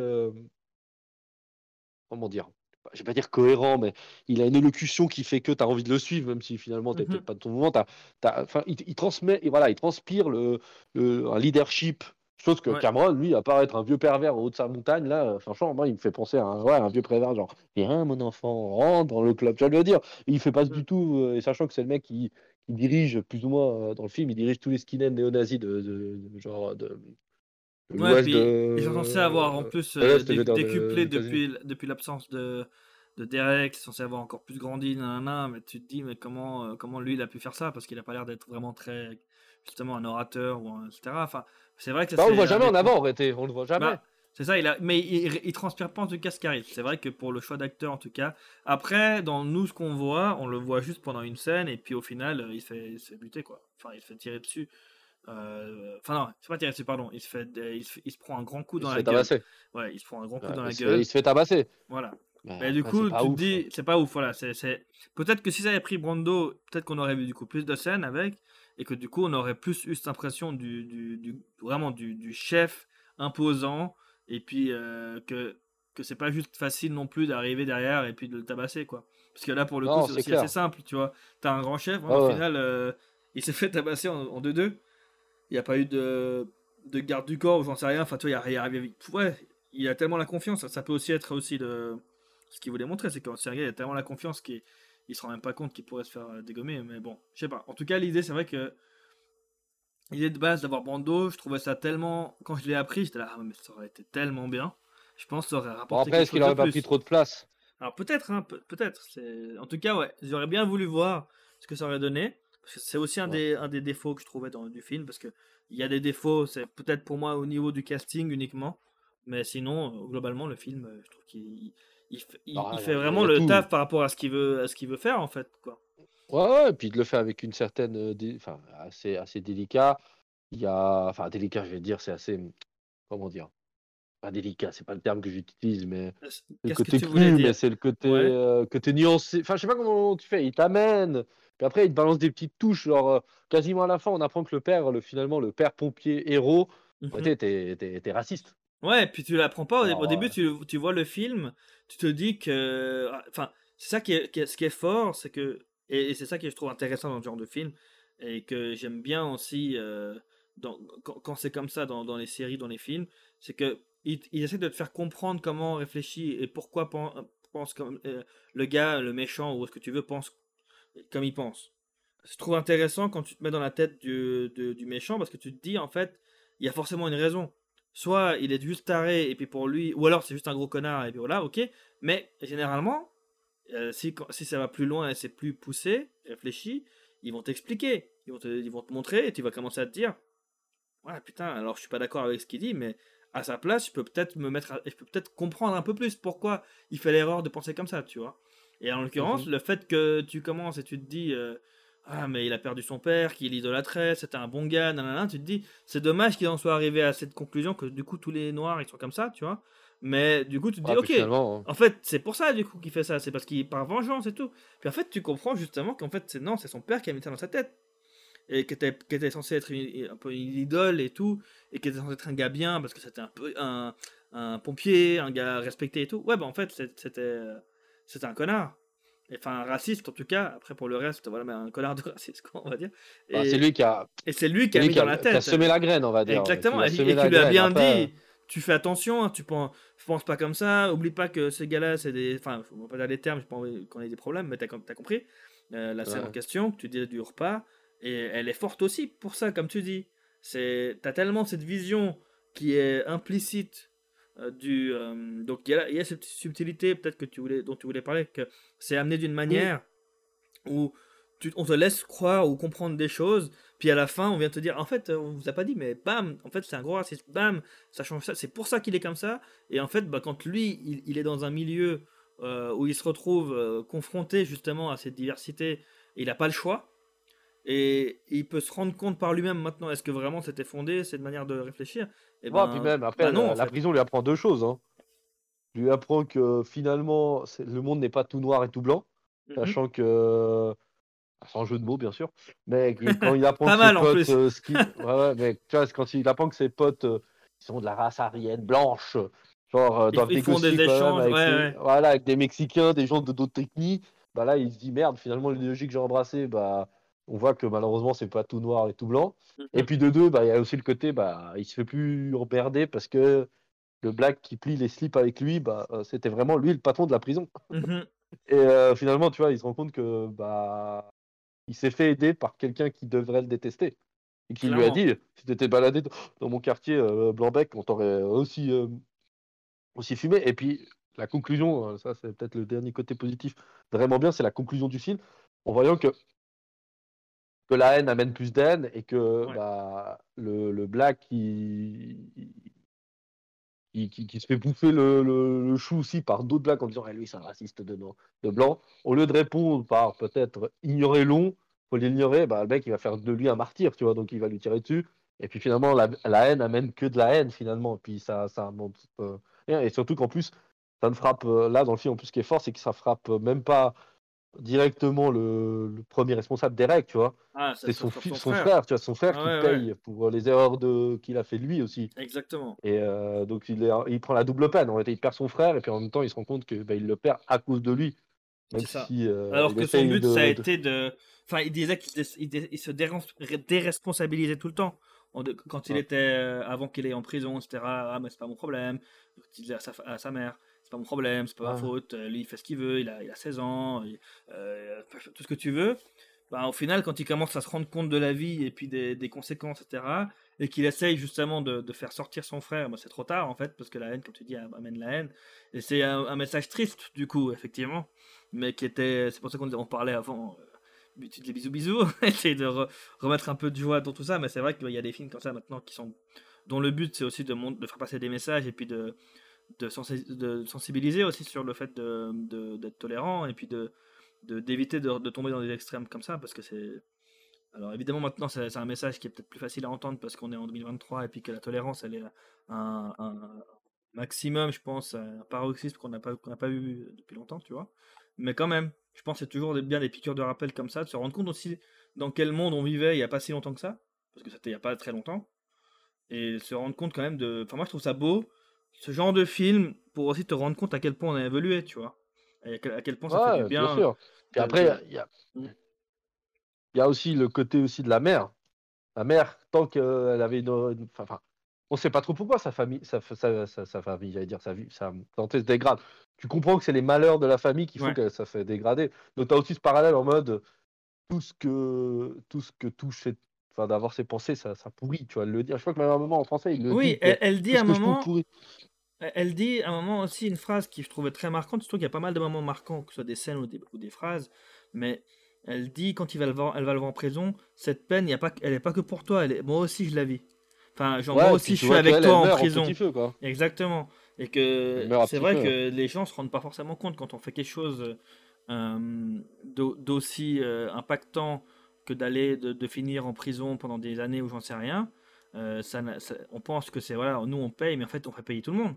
comment dire, je vais pas dire cohérent, mais il a une élocution qui fait que tu as envie de le suivre, même si finalement tu Mhm. peut-être pas de ton moment. il, il transmet, et voilà, il transpire le, le- un leadership. Chose que Ouais. Cameron, lui, à part être un vieux pervers au haut de sa montagne, là, euh, franchement, moi, il me fait penser à un, ouais, un vieux pervers, genre, viens, mon enfant, rentre dans le club, tu vas le dire? Et il fait pas Mm. du tout, euh, et sachant que c'est le mec qui, qui dirige, plus ou moins, euh, dans le film, il dirige tous les skinheads néo-nazis de, de- de- genre, de Ouais, puis de. ils sont censés avoir en plus euh, dé- de- décuplé depuis, depuis l'absence de, de Derek, ils sont censés avoir encore plus grandi, nanana, mais tu te dis, mais comment, euh, comment lui il a pu faire ça? Parce qu'il a pas l'air d'être vraiment très, justement, un orateur, ou un, etc. Enfin, c'est vrai que ça, Bah, on le voit jamais en avant, en réalité, on le voit jamais. Bah, c'est ça, il a, mais il, il transpire pas en tout cas ce qui. C'est vrai que pour le choix d'acteur, en tout cas. Après, dans nous, ce qu'on voit, on le voit juste pendant une scène, et puis au final, euh, il se fait, il se fait buter, quoi. Enfin, il se fait tirer dessus. Euh, Enfin, non, c'est pas dessus, pardon. Il se, fait, il se, fait- il se prend un grand coup il dans se la fait gueule. tabasser. Ouais, il se prend un grand coup Ouais, dans la gueule. fait, il se fait tabasser. Voilà. Mais Et du coup, tu te ouf, dis, quoi. c'est pas ouf, voilà. c'est Peut-être que si ça avait pris Brando, peut-être qu'on aurait vu du coup plus de scènes avec, et que du coup, on aurait plus eu cette impression du, du, du- vraiment du, du chef imposant, et puis euh, que, que c'est pas juste facile non plus d'arriver derrière et puis de le tabasser, quoi. Parce que là, pour le Non, coup, c'est c'est aussi clair. assez simple, tu vois. T'as un grand chef, hein, au ouais. final, euh, il s'est fait tabasser en 2-2. Il n'y a pas eu de, de garde du corps j'en sais rien. Enfin, tu vois, il y a, il y a- ouais, il a tellement la confiance. Ça peut aussi être aussi le, ce qu'il voulait montrer, c'est que c'est un gars, il a tellement la confiance qu'il il se rend même pas compte qu'il pourrait se faire euh, dégommer. Mais bon, je sais pas. En tout cas, l'idée, c'est vrai que l'idée de base d'avoir Brando, je trouvais ça tellement. Quand je l'ai appris, j'étais là, ah, mais ça aurait été tellement bien. Je pense que ça aurait Bon, rapporté après, quelque est-ce qu'il aurait pas pris trop de place? Alors peut-être, hein, peut- peut-être. En tout cas, ouais, j'aurais bien voulu voir ce que ça aurait donné. C'est aussi un, Ouais. des, un des défauts que je trouvais dans du film. Parce que il y a des défauts, c'est peut-être pour moi au niveau du casting uniquement. Mais sinon, euh, globalement, le film, euh, je trouve qu'il il, fait- il- fait a- vraiment le tout. taf par rapport à ce qu'il veut, à ce qu'il veut faire, en fait. Quoi. Ouais, ouais, et puis de le faire avec une certaine. euh, Enfin, assez, assez délicat. Il y a. Enfin, délicat, je vais dire, c'est assez. Comment dire Pas délicat, c'est pas le terme que j'utilise, mais. Le côté cru, mais c'est le côté, Ouais. euh, côté nuancé. Enfin, je sais pas comment tu fais. Il t'amène, puis après, il te balance des petites touches. Genre, euh, quasiment à la fin, on apprend que le père, le, finalement, le père pompier héros, t'es- t'es t'es raciste. Ouais, puis tu l'apprends pas. Au, Alors, au début, tu, tu vois le film, tu te dis que. Enfin, c'est ça qui est, qui est- ce qui est fort, c'est que. Et, et c'est ça que je trouve intéressant dans ce genre de film, et que j'aime bien aussi euh, dans, quand, quand c'est comme ça dans, dans les séries, dans les films, c'est que ils, essaient de te faire comprendre comment on réfléchit et pourquoi pen- pense comme euh, le gars, le méchant ou ce que tu veux pense comme il pense. Je trouve intéressant quand tu te mets dans la tête du, du méchant parce que tu te dis en fait, il y a forcément une raison soit il est juste taré et puis pour lui, ou alors c'est juste un gros connard et puis voilà, ok. Mais généralement, euh, si, si ça va plus loin et c'est plus poussé, réfléchi, ils vont t'expliquer, ils vont te, ils vont te montrer et tu vas commencer à te dire, ouais putain, alors je suis pas d'accord avec ce qu'il dit, mais à sa place, je peux peut-être me mettre, je peux peut-être comprendre un peu plus pourquoi il fait l'erreur de penser comme ça, tu vois. Et en l'occurrence, Mhm. le fait que tu commences et tu te dis, euh, ah mais il a perdu son père, qu'il idolâtrait, c'était un bon gars, nanana, tu te dis, c'est dommage qu'il en soit arrivé à cette conclusion que du coup tous les noirs ils sont comme ça, tu vois. Mais du coup, tu te dis, ok, hein. en fait, c'est pour ça du coup qu'il fait ça, c'est parce qu'il par vengeance et tout. Puis en fait, tu comprends justement qu'en fait, c'est non, c'est son père qui a mis ça dans sa tête. Et qui était, qui était censé être une- un peu une idole et tout, et qui était censé être un gars bien parce que c'était un peu un, un pompier, un gars respecté et tout. Ouais, bah en fait, c'était c'était un connard. Et, Enfin, un raciste en tout cas. Après, pour le reste, voilà, mais un connard de raciste, quoi, on va dire. Et, Bah, c'est lui qui a, et c'est lui qui c'est a lui mis qui a- dans la qui a tête. semé la graine, on va dire. Exactement, Qui et, et qui lui a graine. bien Après, dit, tu fais attention, hein, tu penses, pense pas comme ça, oublie pas que ces gars-là, c'est des... Enfin, faut pas dire les termes, j'ai pas envie qu'on ait des problèmes, mais t'as as compris. Euh, la scène Ouais. en question, que tu dis du repas, et elle est forte aussi pour ça, comme tu dis. C'est, T'as tellement cette vision qui est implicite du... euh, donc il y, a, il y a cette subtilité, peut-être que tu voulais, dont tu voulais parler, que c'est amené d'une manière où tu, on te laisse croire ou comprendre des choses, puis à la fin, on vient te dire, en fait, euh, on vous a pas dit, mais bam, en fait, c'est un gros raciste, bam, ça change ça, c'est pour ça qu'il est comme ça. Et en fait, bah, quand lui, il, il est dans un milieu euh, où il se retrouve euh, confronté justement à cette diversité, il n'a pas le choix. Et il peut se rendre compte par lui-même maintenant, est-ce que vraiment c'était fondé, cette manière de réfléchir? Et puis même, après, bah non, la, prison lui apprend deux choses. Hein. Lui apprend que finalement, le monde n'est pas tout noir et tout blanc, Mhm. sachant que. Sans jeu de mots, bien sûr. Mais quand il apprend que ses potes. euh, ski- ouais, ouais, mais tu vois, c'est quand il apprend que ses potes euh, qui sont de la race aryenne blanche, genre, euh, Ils- doivent ils font des échanges, avec, ouais, des- ouais. Voilà, avec des Mexicains, des gens de d'autres techniques. Bah là, il se dit merde, finalement, l'idéologie que j'ai embrassée, bah, on voit que malheureusement, c'est pas tout noir et tout blanc. Et Mhm. puis de deux, bah, il y a aussi le côté, bah, il se fait plus emmerder parce que le black qui plie les slips avec lui, bah, euh, c'était vraiment lui le patron de la prison. Mhm. Et euh, finalement, tu vois, il se rend compte que bah, il s'est fait aider par quelqu'un qui devrait le détester. Et qui lui a dit, si t'étais baladé dans mon quartier euh, Blanc-Bec, on t'aurait aussi, euh, aussi fumé. Et puis, la conclusion, ça c'est peut-être le dernier côté positif, vraiment bien, c'est la conclusion du film, en voyant que, que la haine amène plus d'haine et que Ouais. bah, le, le black, qui, qui- qui se fait bouffer le, le- le chou aussi par d'autres blacks en disant Eh, lui c'est un raciste de, de blanc. Au lieu de répondre par peut-être ignorer long, faut l'ignorer, bah, le mec il va faire de lui un martyr, tu vois, donc il va lui tirer dessus. Et puis finalement la, la haine amène que de la haine finalement. Et puis ça, ça montre euh, rien. Et surtout qu'en plus, ça ne frappe euh, là dans le film en plus ce qui est fort, c'est que ça frappe euh, même pas directement le, le premier responsable des règles, tu vois. Ah, C'est son, son son frère. frère. tu vois, son frère Ah qui ouais, ouais. paye pour les erreurs de qu'il a fait lui aussi. Exactement. Et euh, donc il, est, il prend la double peine. En fait, il perd son frère et puis en même temps il se rend compte que bah, il le perd à cause de lui. Même ça. si euh, Alors que son but, de- ça a de- été de. Enfin, il disait qu'il il il se déresponsabilisait tout le temps. Quand il Ouais. était. euh, avant qu'il aille en prison, etc. Ah, mais c'est pas mon problème. Il disait à sa, fa- à sa mère pas mon problème, c'est pas ma faute. euh, Lui, il fait ce qu'il veut, il a, il a 16 ans, il- euh, tout ce que tu veux. Bah, au final, quand il commence à se rendre compte de la vie et puis des, des conséquences, etc., et qu'il essaye justement de, de faire sortir son frère, bah, c'est trop tard en fait, parce que la haine, comme tu dis, amène la haine. Et c'est un, un message triste, du coup, effectivement, mais qui était. C'est pour ça qu'on en parlait avant. euh, des bisous bisous, essayer de re- remettre un peu de joie dans tout ça, mais c'est vrai qu'il y a des films comme ça maintenant qui sont. dont le but c'est aussi de faire passer des messages et puis de, de, sensi- de sensibiliser aussi sur le fait d'être tolérant et puis de d'éviter de, tomber dans des extrêmes comme ça parce que c'est alors évidemment maintenant c'est un message qui est peut-être plus facile à entendre parce qu'on est en 2023 et puis que la tolérance elle est un, maximum je pense un paroxysme qu'on n'a pas qu'on pas eu depuis longtemps tu vois. Mais quand même je pense c'est toujours bien des piqûres de rappel comme ça de se rendre compte aussi dans quel monde on vivait il n'y a pas si longtemps que ça parce que c'était il n'y a pas très longtemps et se rendre compte quand même de enfin moi je trouve ça beau ce genre de film pour aussi te rendre compte à quel point on a évolué tu vois et à quel, à quel point ça fait Ouais, du bien, sûr. Puis de- après, il y a, Mm. y a aussi le côté aussi de la mère. La mère, tant qu'elle avait une, une- enfin, on sait pas trop pourquoi sa famille, sa, sa, sa, sa famille, j'allais dire sa vie, sa santé se dégrade. Tu comprends que c'est les malheurs de la famille qui font Ouais. que ça fait dégrader. Donc tu as aussi ce parallèle en mode tout ce que tout ce que touche enfin d'avoir ses pensées ça, ça pourrit tu vois le dire je crois que même à un moment en français il le Oui, dit que elle, elle dit à un moment, elle dit à un moment aussi une phrase qui je trouvais très marquante. Je trouve qu'il y a pas mal de moments marquants, que ce soit des scènes ou des, ou des phrases, mais elle dit quand il va le voir, elle va le voir en prison, cette peine, y a pas, elle est pas que pour toi, elle est, moi aussi je la vis. Enfin, genre, moi aussi, je suis avec toi en prison. feu, quoi. Exactement. Et que c'est vrai que les gens se rendent pas forcément compte quand on fait quelque chose euh, d'aussi euh, impactant que d'aller de, finir en prison pendant des années ou j'en sais rien. Euh, ça, on pense que c'est voilà, nous on paye, mais en fait on fait payer tout le monde,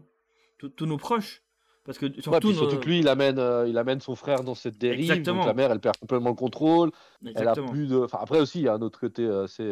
tous nos proches. Parce que surtout, surtout que lui, il amène, il amène son frère dans cette dérive. Donc la mère, elle perd complètement le contrôle. Elle a plus de. Enfin, après aussi, il y a un autre côté, c'est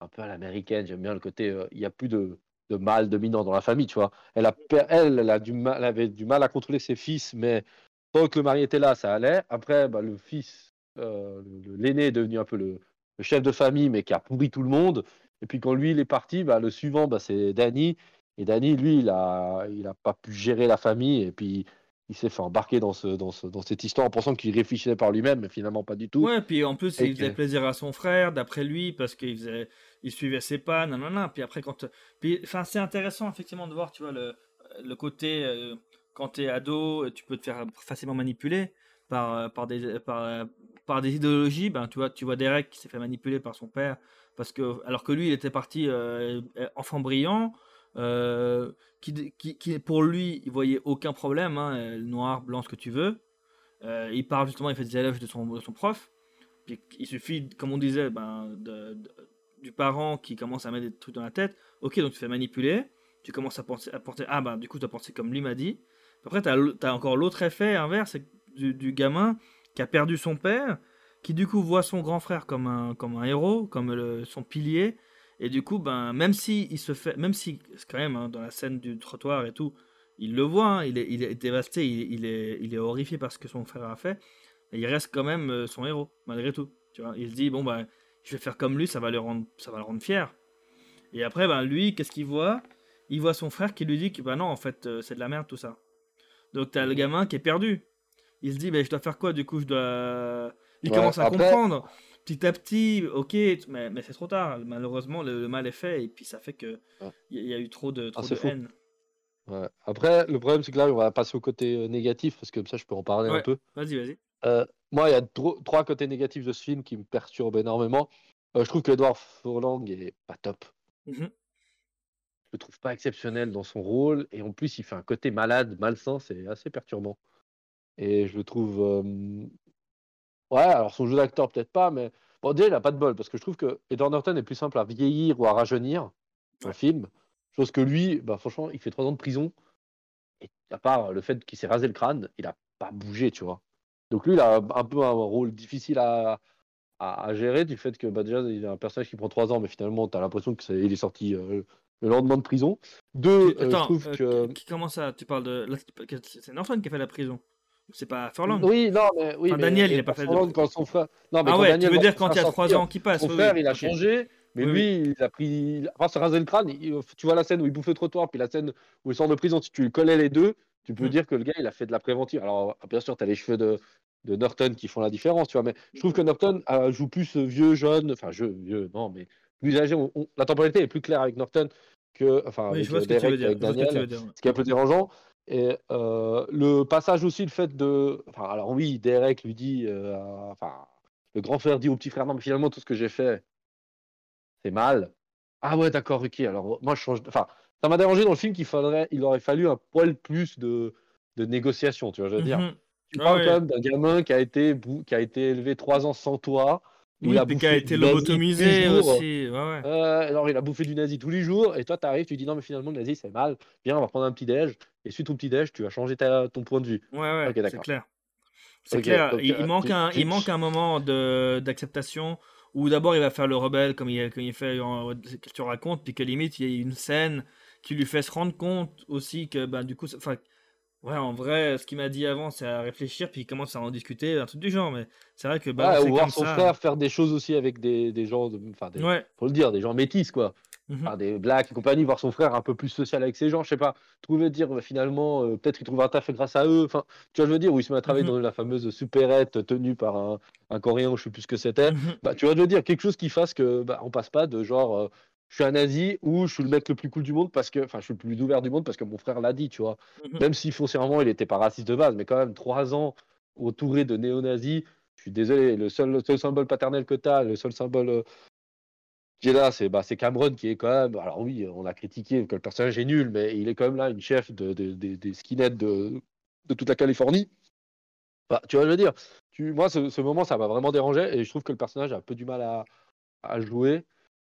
un peu à l'américaine. J'aime bien le côté, il n'y a plus de, de mâle dominant dans la famille, tu vois. Elle, a, elle, elle, a du mal, elle avait du mal à contrôler ses fils, mais tant que le mari était là, ça allait. Après, bah, le fils, euh, l'aîné est devenu un peu le, chef de famille, mais qui a pourri tout le monde. Et puis quand lui, il est parti, bah, le suivant, bah, c'est Danny. Et Danny, lui, il n'a il a pas pu gérer la famille. Et puis, il s'est fait embarquer dans, ce, dans, ce, dans cette histoire en pensant qu'il réfléchissait par lui-même, mais finalement pas du tout. Ouais, puis en plus, il faisait plaisir à son frère, d'après lui, parce qu'il faisait, il suivait ses pas, non. Puis après, quand. Puis, enfin, c'est intéressant, effectivement, de voir, tu vois, le, le côté. Euh, quand tu es ado, tu peux te faire facilement manipuler par, euh, par, des, par, par des idéologies. Ben, tu, vois, tu vois Derek qui s'est fait manipuler par son père, parce que, alors que lui, il était parti euh, enfant brillant. Euh, qui, pour lui, il voyait aucun problème, hein, noir, blanc, ce que tu veux. il parle justement, il fait des élèves de son, prof. Il suffit, comme on disait, ben, du parent qui commence à mettre des trucs dans la tête. Ok, donc tu fais manipuler, tu commences à penser, à penser ah ben du coup tu as pensé comme lui m'a dit. Après, tu as, encore l'autre effet inverse du, du, gamin qui a perdu son père, qui du coup voit son grand frère comme un, comme un héros, comme son pilier. Et du coup, ben, même si il se fait, même si quand même hein, dans la scène du trottoir et tout, il le voit, hein, il, est, il, est, dévasté, il, est, il est horrifié par ce que son frère a fait, il reste quand même euh, son héros malgré tout. Tu vois, il se dit bon ben, je vais faire comme lui, ça va le rendre, ça va le rendre fier. Et après, ben lui, qu'est-ce qu'il voit? Il voit son frère qui lui dit que ben non, en fait, euh, c'est de la merde tout ça. Donc t'as le gamin qui est perdu. Il se dit, ben, je dois faire quoi du coup je dois... Il commence à comprendre. Petit à petit, ok, mais, mais c'est trop tard. Malheureusement, le, mal est fait et puis ça fait que il y, a eu trop de, trop ah, de haine. Après, le problème, c'est que là, on va passer au côté euh, négatif parce que comme ça, je peux en parler un peu. Vas-y, vas-y. Euh, moi, il y a trois côtés négatifs de ce film qui me perturbent énormément. Euh, je trouve que Edouard Furlong est pas top. Mmh je le trouve pas exceptionnel dans son rôle. Et en plus, il fait un côté malade, malsain, c'est assez perturbant. Et je le trouve. Ouais, alors son jeu d'acteur, peut-être pas, mais. Bon, déjà, il n'a pas de bol, parce que je trouve que Edward Norton est plus simple à vieillir ou à rajeunir un film. Chose que lui, bah, franchement, il fait trois ans de prison. Et à part le fait qu'il s'est rasé le crâne, il n'a pas bougé, tu vois. Donc lui, il a un peu un rôle difficile à, à, gérer du fait que bah, déjà, il a un personnage qui prend trois ans, mais finalement, tu as l'impression qu'il est sorti euh, le lendemain de prison. Deux, euh, je trouve euh, que. Comment ça Tu parles de. C'est Norton qui a fait la prison. C'est pas Furlong. Oui, non, mais. Oui, Daniel, il n'a pas fait de... quand son frère. Non, mais ah ouais, tu veux dire quand il y a 3 ans qui passe. Son frère, il a changé. Mais lui, il a pris. Enfin, se raser le crâne. Tu vois la scène où il bouffe le trottoir, puis la scène où il sort de prison. Si tu lui collais les deux, tu peux hmm. dire que le gars, il a fait de la préventive. Alors, bien sûr, tu as les cheveux de, de Norton qui font la différence, tu vois. Mais je trouve que Norton joue plus vieux, jeune. Enfin, vieux, vieux, non, mais plus âgé. la temporalité est plus claire avec Norton que, enfin, avec Derek, avec Daniel, ce qui est un peu dérangeant. Et euh, le passage aussi, le fait de. Enfin, alors oui, Derek lui dit. Euh, enfin, le grand frère dit au petit frère Non, mais finalement, tout ce que j'ai fait, c'est mal. Ah ouais, d'accord, ok. Alors, moi, je change. Enfin, ça m'a dérangé dans le film qu'il faudrait, il aurait fallu un poil plus de, de négociation, tu vois, je veux dire? Mhm. Tu parles quand même d'un gamin qui a, été, qui a été élevé trois ans sans toi, il a qui a été lobotomisé aussi. Euh, alors, il a bouffé du nazi tous les jours. Et toi, tu arrives, tu dis non, mais finalement, le nazi, c'est mal. Viens, on va prendre un petit déj. Et suite au petit déj, tu vas changer ta, ton point de vue. Ouais, ouais, c'est clair. C'est clair. il, euh, manque un, il manque un moment d'acceptation où d'abord il va faire le rebelle comme il, comme il fait que tu racontes, puis que limite il y a une scène qui lui fait se rendre compte aussi que ben, du coup, enfin, Ouais, en vrai, ce qu'il m'a dit avant, c'est à réfléchir, puis il commence à en discuter, un truc du genre. Mais c'est vrai que. Bah, ou voir son frère faire des choses aussi avec des, des gens, de, enfin, des, faut le dire, des gens métis, quoi. Mmh des blacks et compagnie, voir son frère un peu plus social avec ces gens, je sais pas. Trouver dire bah, finalement, euh, peut-être qu'il trouve un taf grâce à eux. Enfin, tu vois, je veux dire, où il se met à travailler mmh dans la fameuse supérette tenue par un, un Coréen, je sais plus ce que c'était. Mmh bah, tu vois, je veux dire, quelque chose qui fasse que bah, on passe pas de genre. Euh, je suis un nazi ou je suis le mec le plus cool du monde parce que, enfin, je suis le plus ouvert du monde parce que mon frère l'a dit, tu vois. Mhm. Même si foncièrement il n'était pas raciste de base, mais quand même trois ans entouré de néo-nazis, je suis désolé, le seul, seul symbole paternel que tu as, le seul symbole euh, là, c'est bah, Cameron qui est quand même. Alors oui, on a critiqué que le personnage est nul, mais il est quand même là, une chef de, des skinheads de, de, toute la Californie. Bah, tu vois, je veux dire, tu, moi, ce, moment, ça m'a vraiment dérangé et je trouve que le personnage a un peu du mal à, à jouer.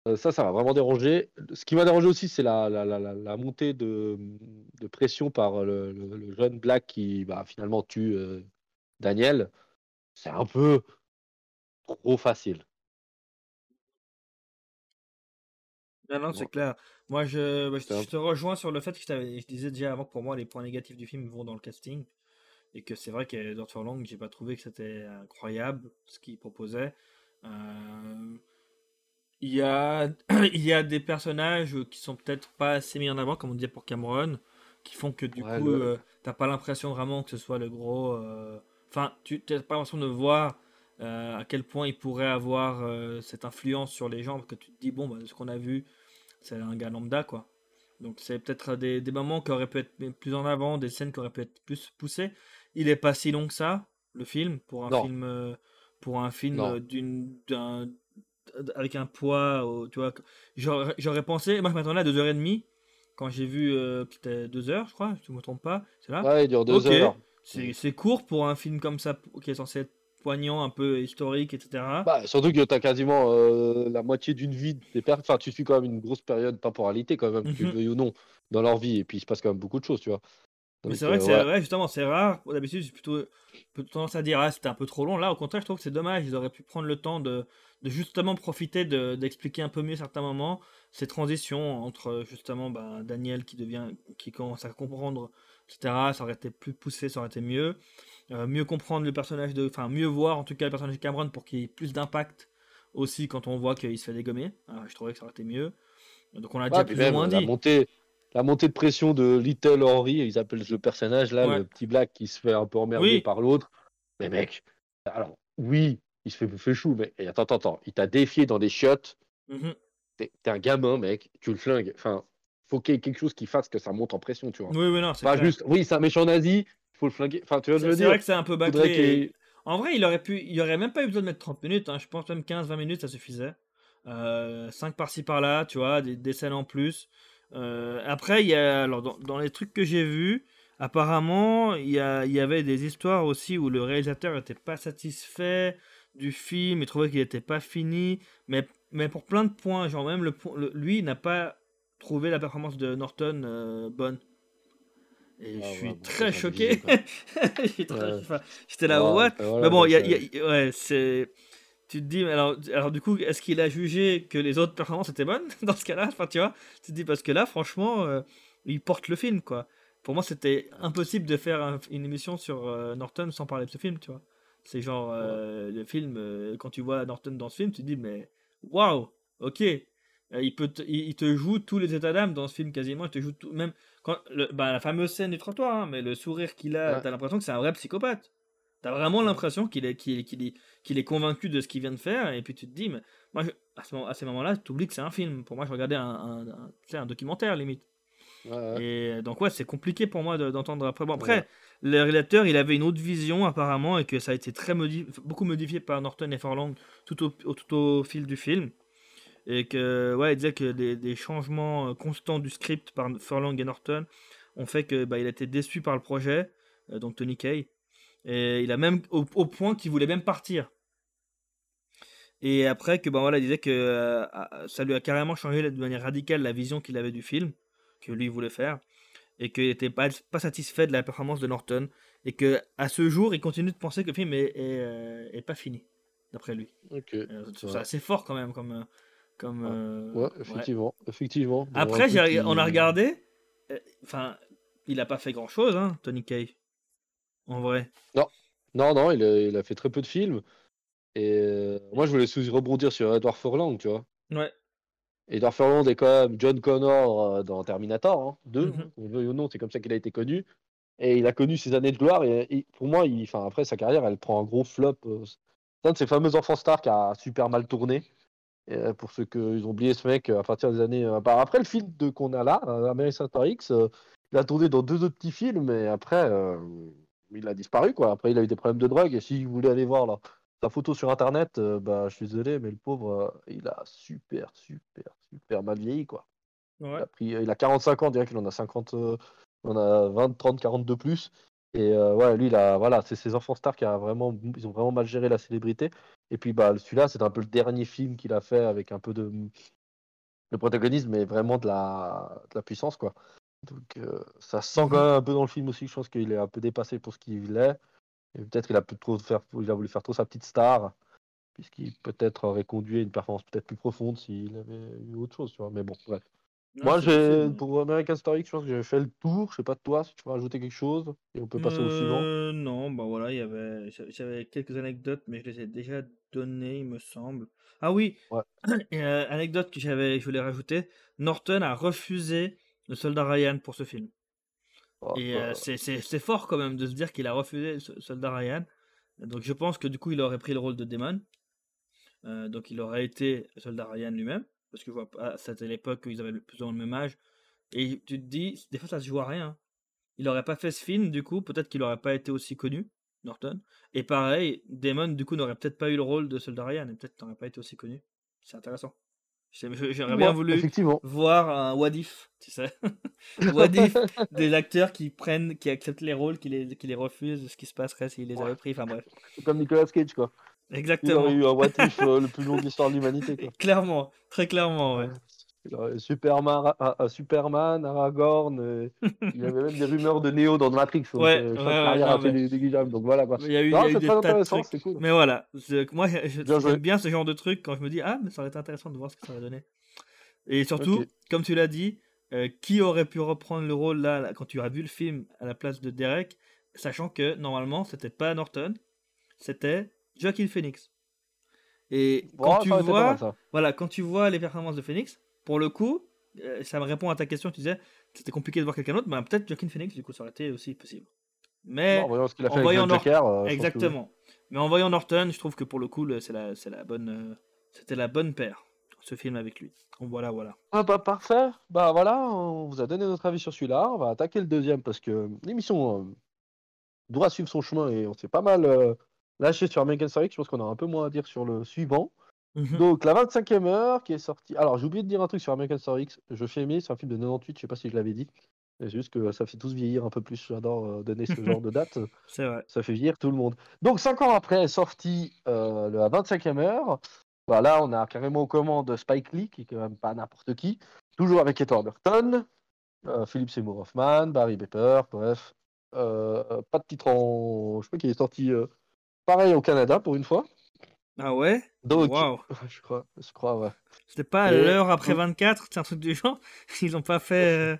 Euh, ça, ça m'a vraiment dérangé. Ce qui m'a dérangé aussi, c'est la, la, la, la, montée de, de pression par le, le, jeune Black qui bah, finalement tue euh, Daniel. C'est un peu trop facile. Non, non, c'est clair. Moi, je, bah, je, te rejoins sur le fait que je, disais déjà avant que pour moi, les points négatifs du film vont dans le casting. Et que c'est vrai qu'Edward Furlong, j'ai pas trouvé que c'était incroyable ce qu'il proposait. Euh, il, y a, il y a des personnages qui sont peut-être pas assez mis en avant, comme on disait pour Cameron, qui font que du coup, euh, t'as pas l'impression vraiment que ce soit le gros. Euh, enfin, tu n'as pas l'impression de voir à quel point il pourrait avoir cette influence sur les gens, parce que tu te dis, bon, bah, ce qu'on a vu, c'est un gars lambda, quoi. Donc c'est peut-être des, des, moments qui auraient pu être plus en avant, des scènes qui auraient pu être plus poussées. Il est pas si long que ça, le film, pour un film, euh, pour un film euh, d'une, d'un, avec un poids, tu vois. J'aurais pensé, moi je m'attendais à 2h30 quand j'ai vu euh, c'était 2h, je crois, si je me trompe pas, c'est là. Ouais, il dure 2 heures. C'est qui pour un film comme ça qui est censé être poignant, un peu historique, etc. Bah, surtout que tu as quasiment euh, la moitié d'une vie des personnes. Enfin, tu suis quand même une grosse période temporalité, quand même, que mhm. ou non, dans leur vie. Et puis, il se passe quand même beaucoup de choses, tu vois. Mais c'est vrai que euh, c'est justement, c'est rare. D'habitude, j'ai plutôt, tendance à dire, ah, c'était un peu trop long. Là, au contraire, je trouve que c'est dommage. Ils auraient pu prendre le temps de, de justement profiter d'expliquer un peu mieux certains moments, ces transitions entre justement bah, Daniel qui devient, qui commence à comprendre, etc. Ça aurait été plus poussé, ça aurait été mieux. Euh, mieux comprendre le personnage de. Enfin, mieux voir en tout cas le personnage de Cameron pour qu'il ait plus d'impact aussi quand on voit qu'il se fait dégommer. je trouvais que ça aurait été mieux. Donc on l'a déjà plus ou moins la dit. Montée, la montée de pression de Little Henry, ils appellent le personnage là, le petit black qui se fait un peu emmerder par l'autre. Mais mec, alors oui, il se fait bouffer chou, mais attends, attends, attends, il t'a défié dans des chiottes. Mm-hmm. T'es un gamin, mec, tu le flingues. Enfin, faut qu'il y ait quelque chose qui fasse que ça monte en pression, tu vois. Oui, oui, non, c'est Pas juste, oui, c'est un méchant nazi, faut le flinguer. Enfin, tu vois, je veux dire? C'est vrai que c'est un peu bâclé. En vrai, il aurait pu, il aurait même pas eu besoin de mettre 30 minutes. Hein. Je pense même 15-20 minutes, ça suffisait. Euh, 5 par-ci par-là, tu vois, des, scènes en plus. Euh, après, il y a, alors dans, les trucs que j'ai vus, apparemment, il y, a, il y avait des histoires aussi où le réalisateur n'était pas satisfait du film, il trouvait qu'il n'était pas fini, mais, mais pour plein de points, genre même le, lui n'a pas trouvé la performance de Norton euh, bonne. Et je suis très choqué. J'étais là, what? Mais bon, y a, ouais, c'est. Tu te dis, alors, alors du coup, est-ce qu'il a jugé que les autres performances étaient bonnes dans ce cas-là? Enfin, tu vois, tu te dis, parce que là, franchement, euh, il porte le film, quoi. Pour moi, c'était impossible de faire une émission sur euh, Norton sans parler de ce film, tu vois. C'est genre, euh, le film, quand tu vois Norton dans ce film, tu te dis, mais waouh, ok, il, peut te, il, te joue tous les états d'âme dans ce film quasiment. Il te joue tout, même quand bah, la fameuse scène du trottoir, hein, mais le sourire qu'il a, tu t'as l'impression que c'est un vrai psychopathe. T'as vraiment l'impression qu'il est, qu'il, est, qu'il est convaincu de ce qu'il vient de faire, et puis tu te dis, mais moi, à, ce, à ces moments-là, tu oublies que c'est un film. Pour moi, je regardais un, un, un documentaire limite. Et donc, ouais, c'est compliqué pour moi d'entendre après. Bon, après, le réalisateur, il avait une autre vision apparemment, et que ça a été très beaucoup modifié par Norton et Forlong tout au, tout au fil du film et que ouais, il disait que des, changements euh, constants du script par Furlong et Norton ont fait que bah, il a été déçu par le projet, euh, donc Tony Kay, et il a même au, point qu'il voulait même partir. Et après que bah voilà, il disait que euh, ça lui a carrément changé de manière radicale la vision qu'il avait du film que lui voulait faire et qu'il n'était pas, pas satisfait de la performance de Norton et que à ce jour il continue de penser que le film est, est, pas fini d'après lui. c'est assez fort quand même comme comme, euh, ouais, effectivement, effectivement. Après, on a regardé. Euh, enfin, il a pas fait grand chose, hein, Tony Kay. En vrai. Non, non, non, il a, il a fait très peu de films. Et euh, moi, je voulais rebondir sur Edward Furlong, tu vois. Ouais. Edward Furlong est quand même John Connor dans Terminator 2, hein, mm-hmm. ou non, c'est comme ça qu'il a été connu. Et il a connu ses années de gloire. Et, pour moi, il, après sa carrière, elle prend un gros flop. C'est un de ces fameux enfants stars qui a super mal tourné. Euh, pour ceux qui ont oublié ce mec, euh, à partir des années. Euh, bah, après le film qu'on a là, American Star X, il a tourné dans deux autres petits films, mais après, il a disparu, quoi. Après, il a eu des problèmes de drogue, et si vous voulez aller voir là, sa photo sur internet, euh, bah, je suis désolé, mais le pauvre, euh, il a super, super, super mal vieilli, quoi. Il, a pris, il a 45 ans, on dirait qu'il en a 50, euh, on a 20, 30, 40 de plus. Et euh, ouais, lui, il a, voilà, c'est ses enfants stars qui a vraiment, ils ont vraiment mal géré la célébrité. Et puis, bah, celui-là, c'est un peu le dernier film qu'il a fait avec un peu de. Le protagonisme, mais vraiment de la, de la puissance, quoi. Donc, euh, ça se sent quand même un peu dans le film aussi. Je pense qu'il est un peu dépassé pour ce qu'il est. Et peut-être qu'il a, pu trop faire, il a voulu faire trop sa petite star, puisqu'il peut-être aurait conduit à une performance peut-être plus profonde s'il avait eu autre chose, tu vois. Mais bon, bref. Non, Moi, j'ai pour American Story, je pense que j'ai fait le tour. Je sais pas de toi, si tu veux rajouter quelque chose, et on peut passer au suivant. Euh, non, bah voilà, il y avait, j'avais- quelques anecdotes, mais je les ai déjà données, il me semble. Ah oui, Ouais. euh, anecdote que j'avais, je voulais rajouter. Norton a refusé le Soldat Ryan pour ce film. Oh, Et bah, euh, c'est c'est- fort quand même de se dire qu'il a refusé le Soldat Ryan. Donc je pense que du coup il aurait pris le rôle de Damon. Euh, donc il aurait été le Soldat Ryan lui-même. Parce que je vois pas, c'était l'époque où ils avaient plus ou moins le même âge. Et tu te dis, des fois ça se joue à rien. Il aurait pas fait ce film, du coup, peut-être qu'il aurait pas été aussi connu, Norton. Et pareil, Damon, du coup, n'aurait peut-être pas eu le rôle de Soldat Ryan, et peut-être n'aurait pas été aussi connu. C'est intéressant. J'aurais bien voulu voir un what if, tu sais. what if des acteurs qui prennent, qui acceptent les rôles, qui les, qui les refusent, ce qui se passerait s'ils les Ouais. avaient pris, enfin bref. Comme Nicolas Cage, quoi. Il Exactement. aurait eu un what if euh, le plus long de l'histoire de l'humanité. Clairement, très clairement, ouais. Superman, Superman, Aragorn. euh, il y avait même des rumeurs de Neo dans Matrix. Donc, Ouais, ouais, ouais, négligeable. Donc voilà, quoi. Il y a eu, il y Non, a eu c'est des tas de trucs. cool. Mais voilà, moi j'aime bien ce genre de truc quand je me dis ah mais ça aurait été intéressant de voir ce que ça aurait donné. Et surtout, comme tu l'as dit, euh, qui aurait pu reprendre le rôle là, là, quand tu as vu le film à la place de Derek, sachant que normalement c'était pas Norton, c'était Joaquin Phoenix. Et quand tu vois, voilà, quand tu vois les performances de Phoenix, pour le coup, euh, ça me répond à ta question. Tu disais c'était compliqué de voir quelqu'un d'autre, ben peut-être Joaquin Phoenix du coup ça aurait été aussi possible. Mais Non, en voyant ce qu'il a fait avec Nor- Joker. euh, que. Exactement. Mais en voyant Norton, je trouve que pour le coup, le- c'est la, c'est la bonne, euh, c'était la bonne paire, ce film avec lui. Donc voilà, voilà. Ah bah parfait. Bah voilà, on vous a donné notre avis sur celui-là. On va attaquer le deuxième parce que l'émission euh, doit suivre son chemin et on s'est pas mal euh, lâché sur American Story. Je pense qu'on a un peu moins à dire sur le suivant. Mhm. Donc la 25e heure qui est sortie. Alors j'ai oublié de dire un truc sur American Story X. Je fais aimer, c'est un film de 98, je sais pas si je l'avais dit. C'est juste que ça fait tous vieillir un peu plus. J'adore euh, donner ce genre de date. C'est vrai. Ça fait vieillir tout le monde. Donc 5 ans après est sorti euh, la 25e heure. Voilà, on a carrément aux commandes Spike Lee, qui est quand même pas n'importe qui. Toujours avec Edward Burton, euh, Philip Seymour Hoffman, Barry Pepper, bref. Euh, euh, pas de titre en. Je crois qu'il est sorti pareil au Canada pour une fois. Ah ouais? Donc, Waouh. je crois, je crois, ouais. C'était pas à Et- l'heure après 24, c'est un truc du genre? Ils ont pas fait, euh,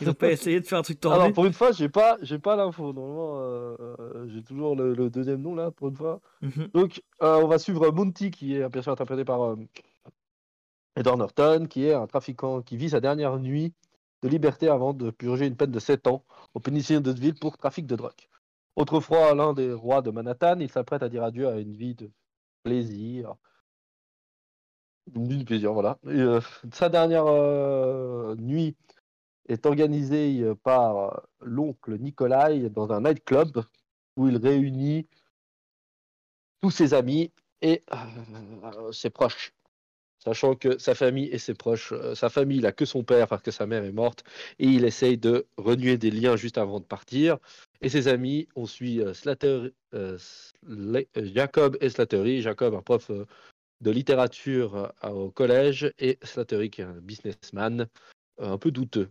ils ont pas essayé de faire un truc tordu? Alors pour une fois, j'ai pas, j'ai pas l'info. Normalement, euh, euh, j'ai toujours le, le deuxième nom là pour une fois. Mhm. Donc, euh, on va suivre Monty, qui est bien sûr interprété par Edward Norton, qui est un trafiquant qui vit sa dernière nuit de liberté avant de purger une peine de 7 ans au pénitentiaire de ville pour trafic de drogue. Autrefois l'un des rois de Manhattan, il s'apprête à dire adieu à une vie de plaisir. Plaisir, voilà. Euh, sa dernière euh, nuit est organisée euh, par l'oncle Nikolai dans un nightclub où il réunit tous ses amis et ses proches. Sachant que sa famille et ses proches, euh, sa famille, il n'a que son père parce que sa mère est morte, et il essaye de renouer des liens juste avant de partir. Et ses amis, on suit euh, Slater, euh, Jacob et Slattery. Jacob, un prof de littérature au collège, et Slattery, qui est un businessman un peu douteux.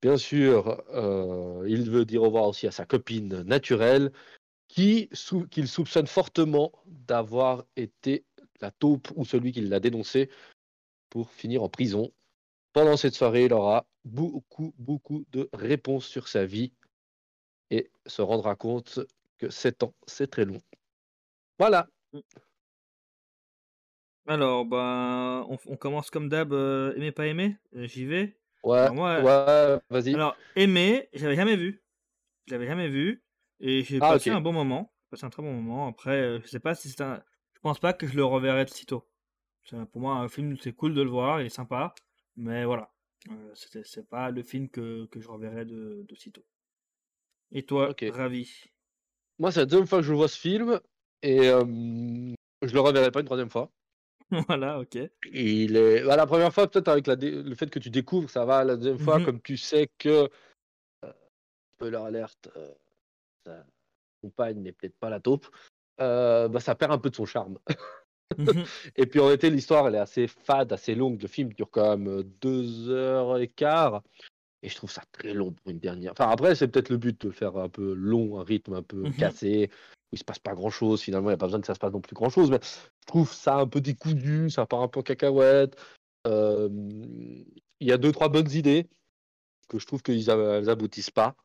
Bien sûr, il veut dire au revoir aussi à sa copine naturelle, qu'il soupçonne fortement d'avoir été la taupe ou celui qui l'a dénoncé pour finir en prison. Pendant cette soirée, il aura beaucoup, beaucoup de réponses sur sa vie et se rendra compte que 7 ans, c'est très long. Voilà. Alors, ben, on, on commence comme d'hab, euh, aimer pas aimer. Euh, J'y vais. Ouais, Alors moi, ouais, vas-y. Alors, aimer, j'avais jamais vu. Je l'avais jamais vu. Et j'ai Ah, passé un bon moment. J'ai passé un très bon moment. Après, euh, je sais pas si c'est un. Je pense pas que je le reverrai de sitôt. Pour moi, un film, c'est cool de le voir, il est sympa. Mais voilà. Euh, c'est pas le film que, que je reverrai de, de sitôt. Et toi, Ok. ravi? Moi, c'est la deuxième fois que je vois ce film et euh, Je le reverrai pas une troisième fois. voilà, ok. Il est... Bah, la première fois, peut-être avec la le fait que tu découvres, ça va. La deuxième fois, Mhm. comme tu sais que. Euh, spoiler alerte, euh, sa compagne n'est peut-être pas la taupe, euh, bah, ça perd un peu de son charme. Mhm. Et puis en été, l'histoire, elle est assez fade, assez longue. Le film dure quand même euh, deux heures et quart. Et je trouve ça très long pour une dernière. Enfin, après, c'est peut-être le but de le faire un peu long, un rythme un peu Mhm. cassé, où il se passe pas grand-chose. Finalement, il n'y a pas besoin que ça se passe non plus grand-chose. Mais je trouve ça un peu décousu, ça part un peu en cacahuète. Euh, Il y a deux, trois bonnes idées que je trouve qu'elles elles aboutissent pas.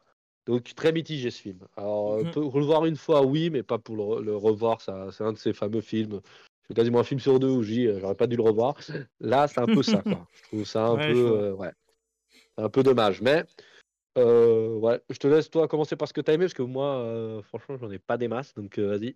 Donc, très mitigé ce film. Alors, Mhm. pour le voir une fois, oui, mais pas pour le, le revoir. C'est un de ces fameux films. C'est quasiment un film sur deux où je dis, euh, j'aurais pas dû le revoir. Là, c'est un peu ça, quoi. Je trouve ça un Ouais, peu, euh, ouais, un peu dommage. Mais, euh, ouais, je te laisse toi commencer par ce que tu as aimé, parce que moi, euh, franchement, j'en ai pas des masses. Donc, euh, vas-y.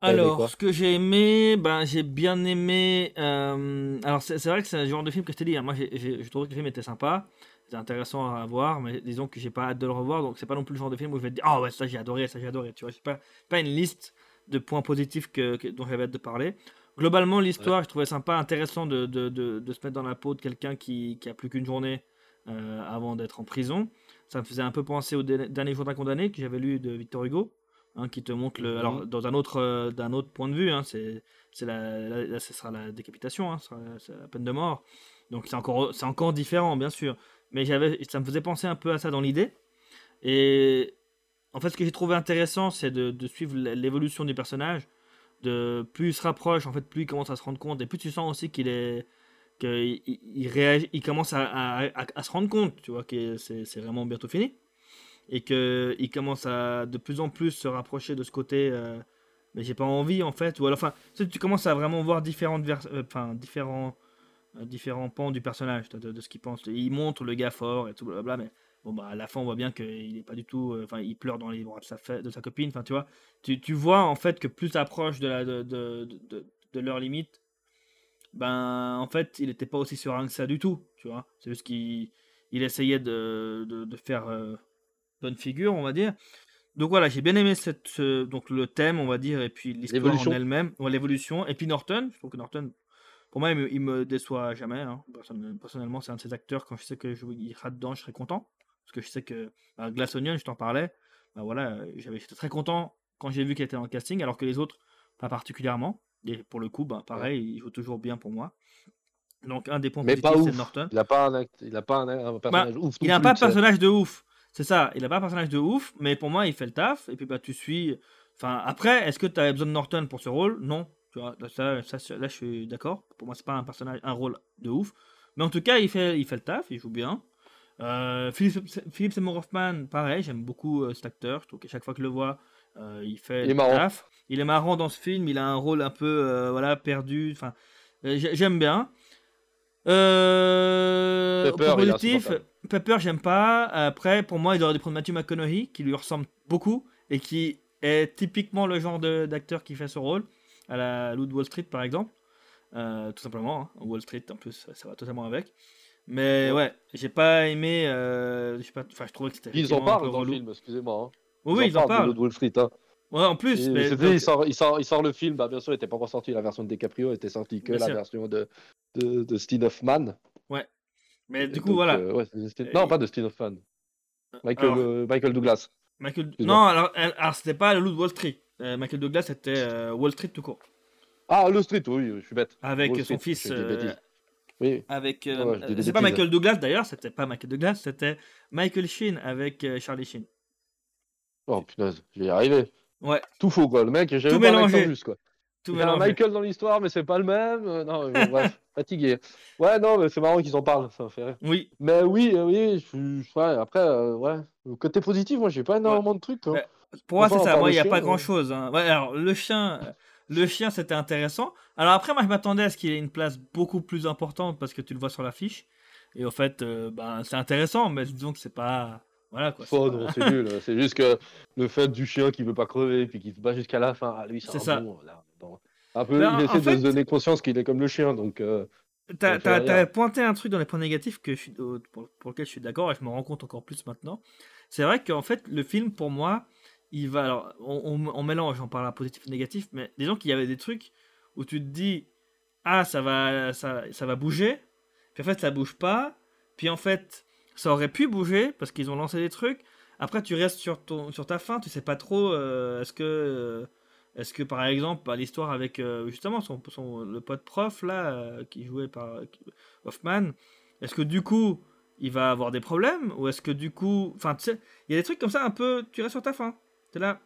T'as Alors, ce que j'ai aimé, ben, j'ai bien aimé. alors, c'est vrai que c'est un genre de film que je t'ai dit. hein, moi, j'ai- j'ai- je trouvais que le film était sympa. C'était intéressant à voir, mais disons que j'ai pas hâte de le revoir. Donc, c'est pas non plus le genre de film où je vais te dire Ah ouais, ça j'ai adoré, ça j'ai adoré. Tu vois, c'est pas, pas une liste de points positifs que, que- dont j'avais hâte de parler. Globalement, l'histoire, je trouvais sympa, intéressant de, de, de, de se mettre dans la peau de quelqu'un qui, qui a plus qu'une journée euh, avant d'être en prison. Ça me faisait un peu penser au dernier jour d'un condamné que j'avais lu de Victor Hugo hein, qui te montre le. Mhm. Alors, dans un autre, euh, d'un autre point de vue, hein, c'est, c'est la, la- là, ce sera la décapitation, hein, ce sera la, c'est la peine de mort. Donc, c'est encore, c'est encore différent, bien sûr. Mais j'avais, ça me faisait penser un peu à ça dans l'idée. Et en fait, ce que j'ai trouvé intéressant, c'est de, suivre l'évolution du personnage. De plus il se rapproche, en fait, plus il commence à se rendre compte, et plus tu sens aussi qu'il est, qu'il il, réagit, il commence à, se rendre compte, tu vois, que c'est, vraiment bientôt fini et que il commence à de plus en plus se rapprocher de ce côté euh, mais j'ai pas envie en fait ou alors enfin tu sais, tu commences à vraiment voir différentes euh, enfin différents euh, différents pans du personnage de, de- ce qu'il pense il montre le gars fort et tout blablabla mais bon bah à la fin on voit bien qu'il est pas du tout euh, enfin il pleure dans les bras de sa de sa copine enfin tu vois tu, tu vois en fait que plus t'approches de la de, de, de, leur limite ben en fait il était pas aussi serein que ça du tout tu vois c'est juste qu'il il essayait de, de, de faire euh, bonne figure, on va dire. Donc voilà, j'ai bien aimé cette, ce- donc le thème, on va dire, et puis l'histoire en L'évolution. elle-même, ouais, l'évolution. Et puis Norton, je trouve que Norton, pour moi, il me, il me déçoit jamais. hein. Person- Personnellement, c'est un de ces acteurs, quand je sais que je, il sera dedans, je serai content. Parce que je sais que bah, Glass Onion, je t'en parlais, bah voilà, j'avais, j'étais très content quand j'ai vu qu'il était dans le casting, alors que les autres, pas particulièrement. Et pour le coup, bah, pareil, il joue toujours bien pour moi. Donc un des points Mais positifs, c'est. Norton. Il a pas un, act- il a pas un, un personnage ouf. Il non a plus, pas sais. personnage de ouf. C'est ça, il a pas un personnage de ouf, mais pour moi, il fait le taf. Et puis, bah, tu suis. Enfin, après, est-ce que tu as besoin de Norton pour ce rôle? Non. Tu vois, ça, ça- là, je suis d'accord. Pour moi, c'est pas un personnage, un rôle de ouf. Mais en tout cas, il fait, il fait le taf, il joue bien. Euh, Philippe, Philippe Seymour Hoffman, pareil, j'aime beaucoup euh, cet acteur. Je trouve qu'à chaque fois que je le vois, euh, il fait Il est marrant. taf. Il est marrant dans ce film, il a un rôle un peu voilà, perdu. Enfin, j'ai- j'aime bien. Pepper, positif. Pepper, j'aime pas. Après, pour moi, il aurait dû prendre Matthew McConaughey, qui lui ressemble beaucoup et qui est typiquement le genre d'acteur qui fait ce rôle, à la Loup de Wall Street par exemple. Tout simplement, hein. Wall Street en plus, ça va totalement avec. Mais Ouais. ouais, j'ai pas aimé. euh, je sais pas, enfin, je trouvais que c'était. Ils en parlent dans le relou. film, excusez-moi. hein. Oui, oui, ils en de parlent. Street, hein. Ouais, en plus. Et mais donc- il, sort, il, sort, il sort le film, bah, bien sûr, il n'était pas encore sorti la version de DiCaprio, il était sorti que Bien la sûr. version de, de, de Steve Hoffman. mais du coup, donc, voilà. euh, ouais, Non, pas de Steve Hoffman. Michael, Alors- euh, Michael Douglas. Michael... excuse-moi. Non, alors, alors c'était pas le loup de Wall Street. Michael Douglas, c'était Wall Street tout court. Ah, le Street, oui, je suis bête. Avec Wall son Street, fils. Oui, avec. euh, Ouais, c'est pas. Michael Douglas d'ailleurs, c'était pas Michael Douglas, c'était Michael Sheen avec euh, Charlie Sheen. oh punaise, j'y arrivé. Ouais, Tout faux, quoi. Le mec, j'ai pas mélangé. accent juste, quoi. tout Il y a un. Michael dans l'histoire, mais c'est pas le même. Euh, non, bref, fatigué. Ouais, non, mais c'est marrant qu'ils en parlent, ça me fait rire. Oui, Mais oui, oui, je suis. Ouais, après, ouais. Le côté positif, moi, j'ai pas énormément de trucs. hein. Pour moi Enfin, c'est ça. Moi, il n'y a pas euh. grand chose. Ouais, alors, le chien. Euh, Le chien, c'était intéressant. Alors après, moi, je m'attendais à ce qu'il ait une place beaucoup plus importante parce que tu le vois sur l'affiche. Et au fait, euh, ben, c'est intéressant, mais disons que c'est pas. Voilà quoi. c'est Oh pas- non, c'est nul. C'est juste que le fait du chien qui veut pas crever puis qui se bat jusqu'à la fin, ah lui, c'est ça. bon. Là, bon. Un peu, Ben, il essaie de fait- se donner conscience qu'il est comme le chien, donc. euh, T'as t'avais pointé un truc dans les points négatifs que je suis, au- pour, pour lequel je suis d'accord et je me rends compte encore plus maintenant. C'est vrai qu'en fait, le film, pour moi, il va. Alors, on, on- mélange, on parle à positif et négatif, mais disons qu'il y avait des trucs où tu te dis ah ça va ça, ça va bouger, puis en fait ça bouge pas, puis en fait ça aurait pu bouger parce qu'ils ont lancé des trucs. Après tu restes sur ton sur ta fin, tu sais pas trop euh, est-ce que euh, est-ce que par exemple l'histoire avec euh, justement son, son, le pote prof là qui jouait par Hoffman, est-ce que du coup il va avoir des problèmes ou est-ce que du coup enfin tu sais il y a des trucs comme ça un peu tu restes sur ta fin. Là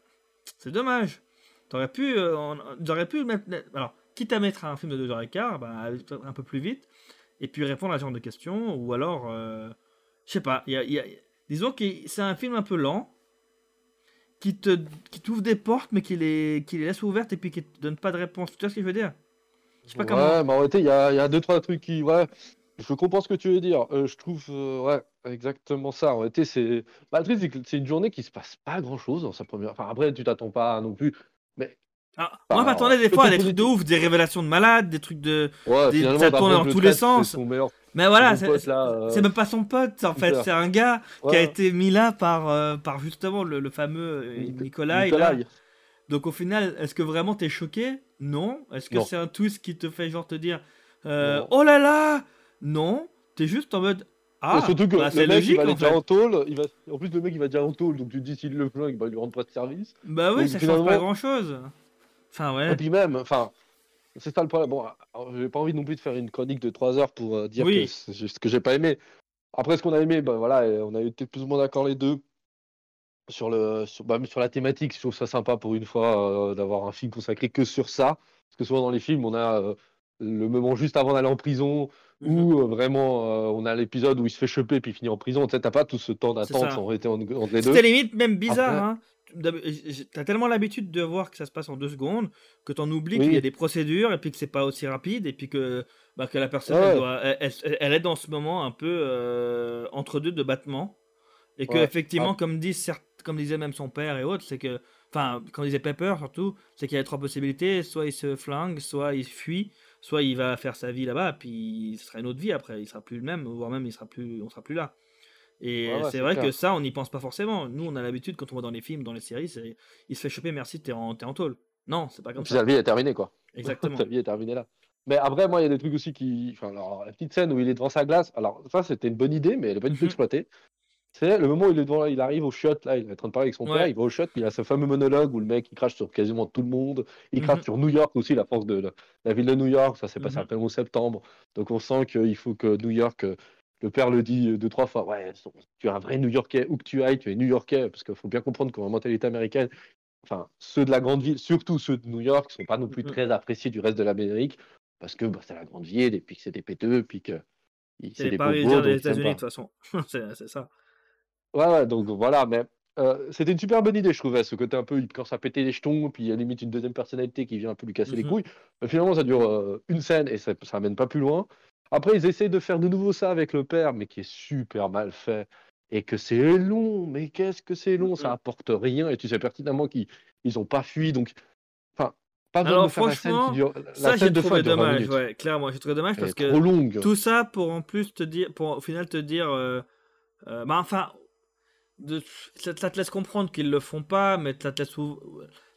c'est dommage. T'aurais pu, euh, pu mettre. Alors, quitte à mettre un film de 2h15, bah, un peu plus vite, et puis répondre à ce genre de questions, ou alors. Euh, je sais pas, y a, y a, disons que c'est un film un peu lent, qui te qui t'ouvre des portes, mais qui les, qui les laisse ouvertes et puis qui te donne pas de réponse. Tu vois ce que je veux dire? Je sais pas comment. Ouais, mais en réalité, il y a, y a deux, trois trucs qui. Ouais, je comprends ce que tu veux dire. Euh, je trouve, euh, ouais, exactement ça. En réalité, c'est. Bah, c'est une journée qui se passe pas grand chose dans sa première. Enfin, après, tu t'attends pas non plus. Mais. Ah, moi, je m'attendais des fois à des trucs de ouf, des révélations de malades, des trucs de. Ouais, des... ça tourne dans tous les sens. Mais voilà, euh, c'est même pas son pote, en fait. C'est un gars qui a été mis là par, par justement le, fameux Nicolas. Donc, au final, est-ce que vraiment t'es choqué? Non. Est-ce que c'est un twist qui te fait genre te dire Oh là là non, t'es juste en mode. Ah, surtout que bah, le mec il va aller déjà en tôle, il va... en plus le mec il va déjà en tôle, donc tu te dis s'il le flingue, bah, il lui rend pas de service. Bah oui, ça change pas grand chose. Enfin ouais. Et puis même, enfin, c'est ça le problème. Bon, j'ai pas envie non plus de faire une chronique de 3 heures pour euh, dire que c'est ce que j'ai pas aimé. Après ce qu'on a aimé, bah voilà, on a été plus ou moins d'accord les deux sur le sur, bah, sur la thématique. Je trouve ça sympa pour une fois euh, d'avoir un film consacré que sur ça, parce que souvent dans les films on a euh, le moment juste avant d'aller en prison ou mhm. euh, vraiment euh, on a l'épisode où il se fait choper puis il finit en prison. Tu sais, t'as pas tout ce temps d'attente en réalité entre les deux. C'était limite même bizarre. Hein. T'as tellement l'habitude de voir que ça se passe en deux secondes que t'en oublies qu'il y a des procédures et puis que c'est pas aussi rapide et puis que, bah, que la personne elle, est dans ce moment un peu euh, entre deux de battements et que effectivement ah. comme, dit, comme disait même son père et autres c'est que enfin quand il disait Pepper surtout c'est qu'il y a trois possibilités soit il se flingue soit il fuit soit il va faire sa vie là-bas, puis ce sera une autre vie après, il sera plus le même, voire même il sera plus, on sera plus là. Et c'est vrai que ça, on n'y pense pas forcément. Nous, on a l'habitude, quand on voit dans les films, dans les séries, c'est il se fait choper, merci, t'es en, es en tôle. Non, c'est pas comme ça. Sa vie est terminée, quoi. Exactement. Sa vie est terminée là. Mais après, moi, il y a des trucs aussi qui. Enfin, alors, la petite scène où il est devant sa glace, alors ça, c'était une bonne idée, mais elle n'est pas du tout mhm. exploitée. C'est le moment où il est devant, il arrive au shot, là, il est en train de parler avec son père, il va au shot, puis il a ce fameux monologue où le mec il crache sur quasiment tout le monde, il crache mhm. sur New York aussi, la force de la, ville de New York, ça s'est passé mmh. en septembre, donc on sent qu'il faut que New York, euh, le père le dit deux, trois fois, ouais, tu es un vrai New Yorkais, où que tu ailles, tu es New Yorkais, parce qu'il faut bien comprendre qu'en mentalité américaine, enfin, ceux de la grande ville, surtout ceux de New York, sont pas non plus mmh. très appréciés du reste de l'Amérique, parce que bah, c'est la grande ville, et puis que c'est des péteux, puis que. C'est des Parisiens des États-Unis, de toute façon, c'est ça. Ouais, donc voilà, mais euh, c'était une super bonne idée, je trouvais, ce côté un peu, il commence à péter les jetons, puis il y a limite une deuxième personnalité qui vient un peu lui casser les mmh couilles. Mais finalement, ça dure euh, une scène et ça, ça mène pas plus loin. Après, ils essayent de faire de nouveau ça avec le père, mais qui est super mal fait. Et que c'est long, mais qu'est-ce que c'est long, ça mmh. apporte rien, et tu sais pertinemment qu'ils ils ont pas fui, donc. Enfin, pas la scène qui dure. Ça, j'ai trouvé dommage, ouais, clairement, j'ai trouvé dommage parce que. Longue. Tout ça pour en plus te dire, pour au final te dire. Euh, bah, enfin, ça, te laisse comprendre qu'ils le font pas, mais ça te laisse,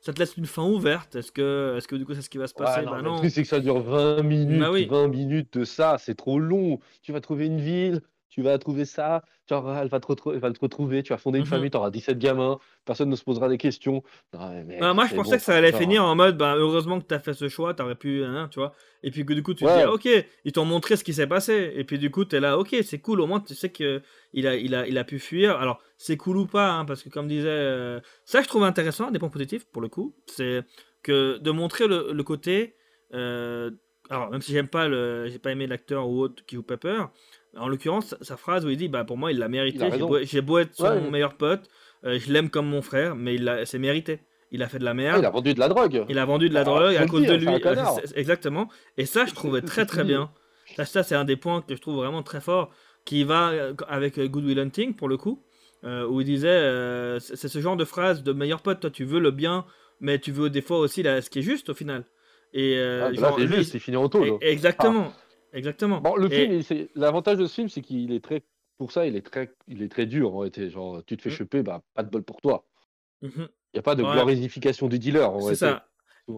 ça te laisse une fin ouverte. Est-ce que, est-ce que du coup c'est ce qui va se passer? bah non, Le truc c'est que ça dure 20 minutes, 20 bah minutes de ça, c'est trop long. Tu vas trouver une ville, tu vas trouver ça, genre, elle, va te elle va te retrouver, tu vas fonder une mmh famille, tu auras 17 gamins, personne ne se posera des questions. Bah, moi, je pensais que ça allait finir en mode, bah, heureusement que tu as fait ce choix, tu aurais pu, hein, tu vois. Et puis que du coup, tu te dis, ok, ils t'ont montré ce qui s'est passé. Et puis du coup, tu es là, ok, c'est cool, au moins tu sais qu'il a, il a, il a pu fuir. Alors, c'est cool ou pas, hein, parce que comme disait, euh, ça je trouve intéressant, des points positifs pour le coup, c'est que de montrer le, côté. Euh, alors, même si j'aime pas le, j'ai pas aimé l'acteur ou autre qui joue Pepper, en l'occurrence, sa phrase où il dit bah pour moi il l'a mérité. J'ai beau, être son meilleur pote, euh, je l'aime comme mon frère, mais il c'est mérité. Il a fait de la merde. il a vendu de la drogue. Il a vendu de la drogue à cause de lui. Exactement. Et ça, je trouvais très très bien. Ça, ça c'est un des points que je trouve vraiment très fort, qui va euh, avec euh, Good Will Hunting pour le coup, où il disait c'est ce genre de phrase de meilleur pote. Toi, tu veux le bien, mais tu veux des fois aussi ce qui est juste au final. Et ah, là, c'est juste, c'est fini en taux. Exactement. Exactement. Bon, le film, l'avantage de ce film, c'est qu'il est très, pour ça, il est très, il est très dur en réalité. Genre, tu te fais mmh. choper, bah, pas de bol pour toi. Mmh il n'y a pas de glorification du dealer. C'est ça.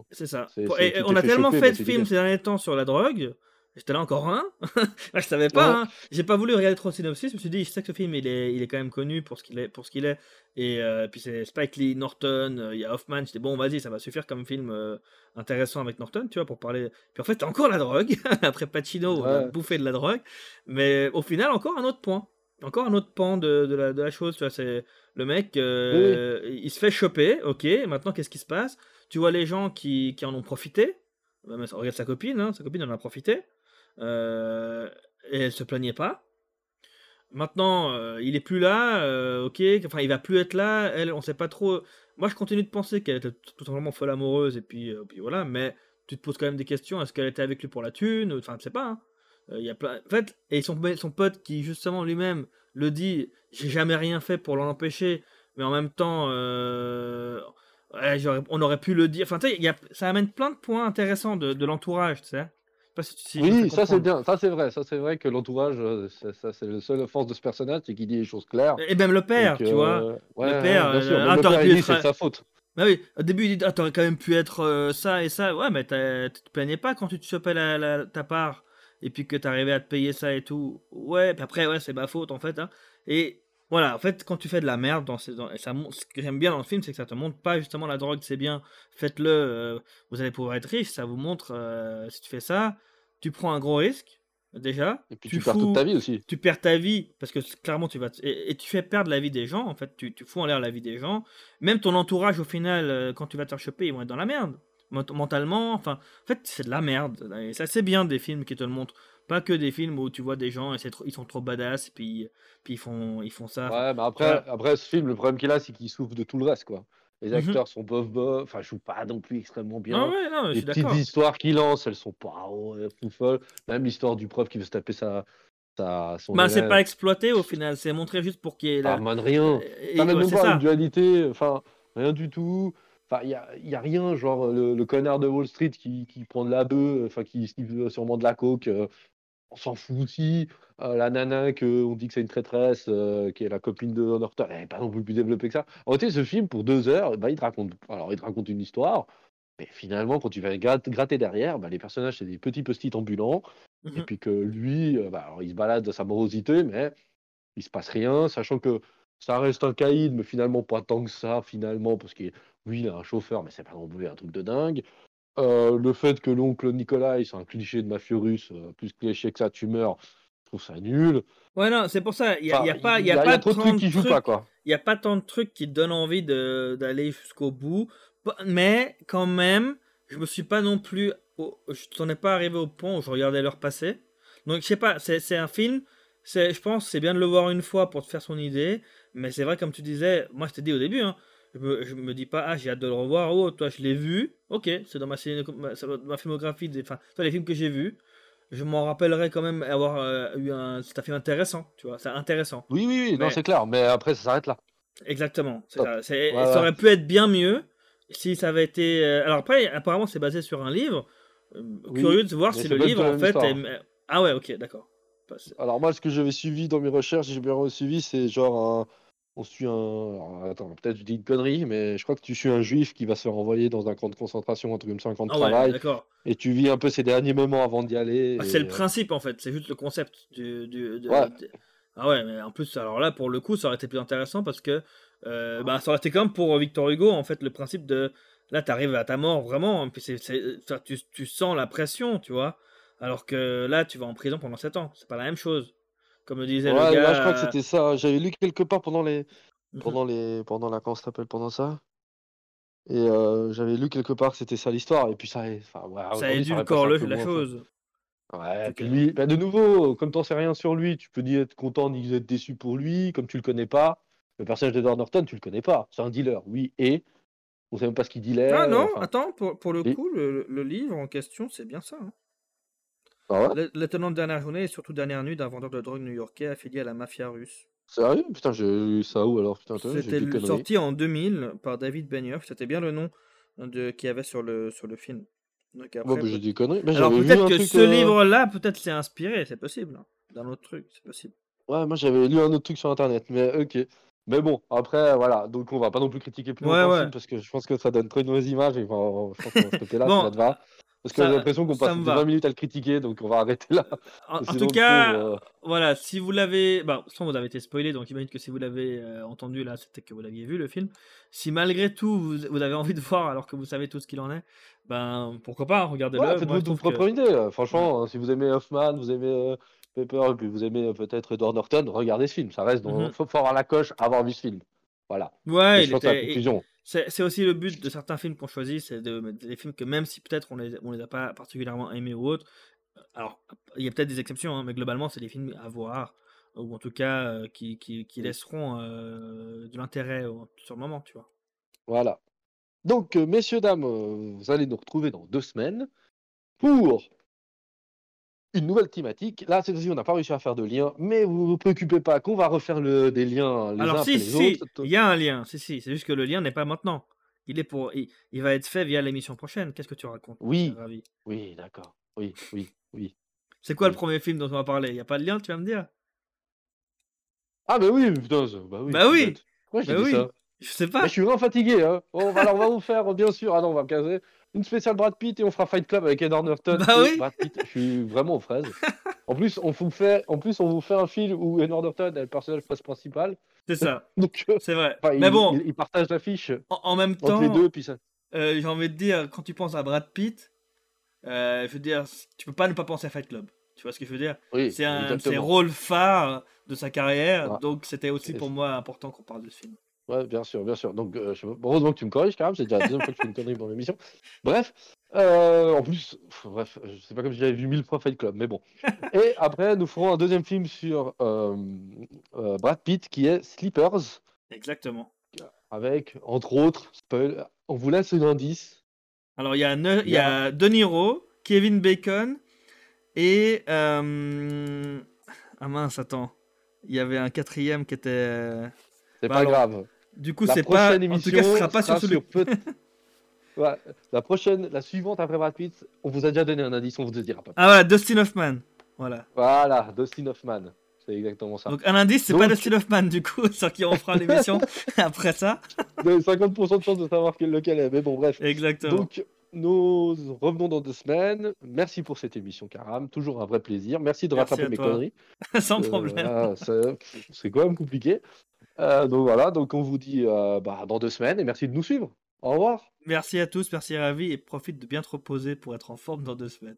C'est ça. Et- et on a tellement choper, fait de films ces derniers temps sur la drogue. J'étais là encore un. Moi, je savais pas. Ouais. hein. J'ai pas voulu regarder trop le synopsis. Je me suis dit, je sais que ce film, il est, il est quand même connu pour ce qu'il est, pour ce qu'il est. Et euh, puis c'est Spike Lee, Norton, euh, il y a Hoffman. J'étais bon, vas-y, ça va suffire comme film euh, intéressant avec Norton, tu vois, pour parler. Puis en fait, encore la drogue. Après Pacino, on a Ouais. bouffé de la drogue. Mais au final, encore un autre point. Encore un autre pan de, de la, de la chose, tu vois. C'est le mec, euh, il se fait choper. Ok, maintenant qu'est-ce qui se passe? Tu vois les gens qui, qui en ont profité. Bah, Regarde sa copine, hein, sa copine en a profité. Euh, et elle se plaignait pas. Maintenant, euh, il est plus là, euh, ok, enfin il va plus être là, elle, on sait pas trop. Moi je continue de penser qu'elle était tout simplement folle amoureuse et puis, voilà, mais tu te poses quand même des questions, est-ce qu'elle était avec lui pour la thune? Enfin, je sais pas. hein. Il y a plein... En fait, et son, pote qui justement lui-même le dit, j'ai jamais rien fait pour l'en empêcher, mais en même temps, on aurait pu le dire. Enfin, tu sais, ça amène plein de points intéressants de, de l'entourage, tu sais. Pas si- Oui, ça c'est bien, ça c'est vrai, ça c'est vrai que l'entourage, euh, ça, c'est la seule force de ce personnage, c'est qu'il dit les choses claires. Et même le père, tu vois. euh, ouais, le père, bien sûr, euh, le père, il dit c'est de sa faute. Bah oui, au début il dit ah, t'aurais quand même pu être euh, ça et ça. Ouais, mais tu te plaignais pas quand tu te chopais la, la- ta part et puis que t'arrivais à te payer ça et tout. Ouais, puis après, ouais, c'est ma faute en fait. hein. Et voilà, en fait, quand tu fais de la merde, dans ces, dans- et ça, ce que j'aime bien dans le film, c'est que ça te montre pas justement la drogue, c'est bien, faites-le, euh, vous allez pouvoir être riche. Ça vous montre, euh, si tu fais ça, tu prends un gros risque, déjà. Et puis tu tu, perds fous- toute ta vie aussi. tu perds ta vie parce que clairement tu vas et, et tu fais perdre la vie des gens en fait tu, tu fous en l'air la vie des gens même ton entourage au final euh, quand tu vas te faire choper ils vont être dans la merde mentalement enfin en fait c'est de la merde et ça c'est bien des films qui te le montrent pas que des films où tu vois des gens et c'est trop- ils sont trop badass et puis puis ils font ils font ça Ouais, mais après, voilà. après ce film, le problème qu'il a, c'est qu'il souffre de tout le reste, quoi. Les Mhm. acteurs sont bof bof, enfin, je joue pas non plus extrêmement bien. ah ouais non Les petites histoires qu'il lance, elles sont pas ouais, fou folles. Même l'histoire du prof qui veut se taper sa, son bah c'est pas exploité au final c'est montré juste pour qu'il y ait ça la... amène rien. et- Ça amène ouais, même pas ça une dualité, enfin, rien du tout. Enfin, il y a, y a rien, genre le, le connard de Wall Street qui, qui prend de la bœuf, enfin, qui sniffe sûrement de la coke, euh, on s'en fout aussi. Euh, la nana, que on dit que c'est une traîtresse, euh, qui est la copine de Norton, elle n'est pas non plus plus développée que ça. En réalité, ce film, pour deux heures, bah, il te raconte, alors, il te raconte une histoire, mais finalement, quand tu vas gratter, derrière, bah, les personnages, c'est des petits post-it ambulants, et Mhm. puis que lui, euh, bah, alors, il se balade de sa morosité, mais il se passe rien, sachant que ça reste un caïd, mais finalement pas tant que ça, finalement, parce que oui, il a un chauffeur, mais c'est pas non plus un truc de dingue. Euh, le fait que l'oncle Nicolas, c'est un cliché de mafieux russe, euh, plus cliché que ça, tu meurs, je trouve ça nul. ouais non c'est pour ça il y a, Enfin, pas y y a pas trop de tant trucs qui jouent trucs pas, quoi. il n'y a pas tant de trucs qui te donnent envie d'aller jusqu'au bout. Mais quand même, je me suis pas non plus. au- je n'en ai pas arrivé au point où je regardais l'heure passer. Donc je sais pas, c'est un film. Je pense c'est bien de le voir une fois pour te faire son idée. Mais c'est vrai, comme tu disais, moi je t'ai dit au début, hein, je, me, je me dis pas, ah j'ai hâte de le revoir. Oh, toi je l'ai vu. Ok, c'est dans ma, ma, filmographie, des, enfin, toi, les films que j'ai vus. Je m'en rappellerai quand même avoir euh, eu un. C'est un film intéressant, tu vois, c'est intéressant. Oui, oui, oui, non, c'est clair, mais après, ça s'arrête là. Exactement. ça. Ouais, aurait pu être bien mieux si ça avait été. euh, Alors après, apparemment, c'est basé sur un livre. Euh, Oui, Curieux de voir si le livre, en fait. est- Ah ouais, ok, d'accord. Alors moi, ce que j'avais suivi dans mes recherches, j'ai bien suivi, c'est genre un... On suit un... alors, attends, peut-être je dis une connerie, mais je crois que tu suis un juif qui va se faire envoyer dans un camp de concentration, un truc comme ça, un camp de Ah ouais, travail, d'accord. et tu vis un peu ses derniers moments avant d'y aller. Ah, et, c'est le euh, principe, en fait. C'est juste le concept du. du- de- Ouais. Ah ouais, mais en plus, alors là, pour le coup, ça aurait été plus intéressant parce que euh, bah, ça aurait été comme pour Victor Hugo, en fait, le principe de. Là, t'arrives à ta mort, vraiment, puis c'est, tu, tu sens la pression, tu vois. Alors que là, tu vas en prison pendant 7 ans. C'est pas la même chose. Comme disait Ouais, le gars. là, je crois que c'était ça. J'avais lu quelque part pendant les... Mhm. pendant les... pendant la... Comment s'appelle pendant ça? Et euh, j'avais lu quelque part que c'était ça l'histoire, et puis ça... Enfin, ouais, ça édulcore le, la moins, chose. Ouais, puis lui, bah, de nouveau, comme t'en sais rien sur lui, tu peux ni être content ni être déçu pour lui, comme tu le connais pas. Le personnage d'Edward Norton, tu le connais pas. C'est un dealer, oui, et on sait même pas ce qu'il dealait. Ah non, enfin, attends, pour, pour le et- coup, le, le livre en question, c'est bien ça. hein. Ah Le, le tenant de dernière journée et surtout dernière nuit d'un vendeur de drogue new-yorkais affilié à la mafia russe. Sérieux? Putain, j'ai eu ça où alors? Putain, C'était sorti en 2000 par David Benioff. C'était bien le nom de, qu'il y avait sur le, sur le film. Donc après, Bon, bah, j'ai des conneries. Alors peut-être que ce euh, livre-là, peut-être c'est inspiré, c'est possible. hein, D'un autre truc, c'est possible. Ouais, moi j'avais lu un autre truc sur internet, mais ok. Mais bon, après, voilà. Donc, on va pas non plus critiquer plus Ouais, longtemps le ouais. film parce que je pense que ça donne très mauvaise image. Et, enfin, je pense qu'on va stopper là, Bon, ça te va. Parce que j'ai l'impression qu'on passe me 20 va. minutes à le critiquer, donc on va arrêter là. En, tout cas, euh, voilà, si vous l'avez. Bah, façon, vous avez été spoilé, donc j'imagine que si vous l'avez euh, entendu là, c'était que vous l'aviez vu le film. Si malgré tout, vous, vous avez envie de voir alors que vous savez tout ce qu'il en est, ben pourquoi pas, regardez-le. voilà, Moi, faites-vous votre propre que- idée. Franchement, hein, si vous aimez Hoffman, vous aimez euh, Pepper, et puis vous aimez peut-être Edward Norton, regardez ce film. Ça reste dans. Mhm. Faut, faut avoir la coche, avoir vu ce film. Voilà. Ouais, il était. conclusion. C'est aussi le but de certains films qu'on choisit, c'est de des films que même si peut-être on les, on les a pas particulièrement aimés ou autres, alors il y a peut-être des exceptions, hein, mais globalement c'est des films à voir, ou en tout cas euh, qui, qui, qui Oui. laisseront euh, de l'intérêt sur le moment, tu vois. Voilà. Donc, euh, messieurs, dames, vous allez nous retrouver dans deux semaines pour une nouvelle thématique. Là, cette fois-ci, on n'a pas réussi à faire de lien, mais vous vous préoccupez pas qu'on va refaire le, des liens les uns Alors si, les si, autres. il y a un lien, si, si, c'est juste que le lien n'est pas maintenant. Il est pour, il, il va être fait via l'émission prochaine. Qu'est-ce que tu racontes Oui. Ravi? Oui, d'accord. Oui, oui, oui. C'est quoi le premier film dont on va parler? Il y a pas de lien, tu vas me dire? Ah, bah oui, putain, bah oui. Bah oui. Pourquoi Bah dit oui. ça? Je sais Mais pas. je suis vraiment fatigué. Hein. Bon, alors, on va vous faire, bien sûr, ah non, on va me caser, une spéciale Brad Pitt et on fera Fight Club avec Edward Norton Bah et oui. Brad Pitt. Je suis vraiment aux fraises. En plus, on vous fait, en plus, on vous fait un film où Edward Norton est le personnage principal. C'est ça, Donc, euh, c'est vrai. Mais il, bon, il, il partage l'affiche en, en même temps, les deux, puis ça. euh, j'ai envie de dire, quand tu penses à Brad Pitt, euh, je veux dire, tu peux pas ne pas penser à Fight Club. Tu vois ce que je veux dire? Oui, C'est un de ses rôles phares de sa carrière, Ouais. donc c'était aussi pour moi important qu'on parle de ce film. Ouais, bien sûr, bien sûr. Donc, euh, je... heureusement que tu me corriges quand même, c'est déjà la deuxième fois que je fais une connerie dans l'émission. Bref, euh, en plus, pff, bref, je sais pas comme si j'avais vu mille fois Fight Club, mais bon. Et après, nous ferons un deuxième film sur euh, euh, Brad Pitt qui est Sleepers, Exactement. avec, entre autres, spoil, on vous laisse un indice. Alors il y a, Ne- il y Il y a De Niro, Kevin Bacon et euh, ah mince attends, il y avait un quatrième qui était euh, C'est Bah pas alors, grave. du coup c'est pas en tout cas ce sera pas sur celui Ouais, la prochaine, la suivante après Brad Pitt, on vous a déjà donné un indice, on vous le dira pas. Ah voilà, Dustin Hoffman. Voilà. Voilà, Dustin Hoffman, c'est exactement ça. Donc un indice, c'est pas Dustin Hoffman du coup, sur qui on fera l'émission après ça. Vous avez 50% de chance de savoir quel lequel est, mais bon, bref. Exactement. Donc, nous revenons dans deux semaines. Merci pour cette émission, Karam. Toujours un vrai plaisir. Merci de Merci rattraper mes toi. conneries. Sans Euh, problème. c'est quand même compliqué. Euh, donc voilà, donc on vous dit euh, bah, dans deux semaines et merci de nous suivre. Au revoir. Merci à tous, merci à Ravi et profite de bien te reposer pour être en forme dans deux semaines.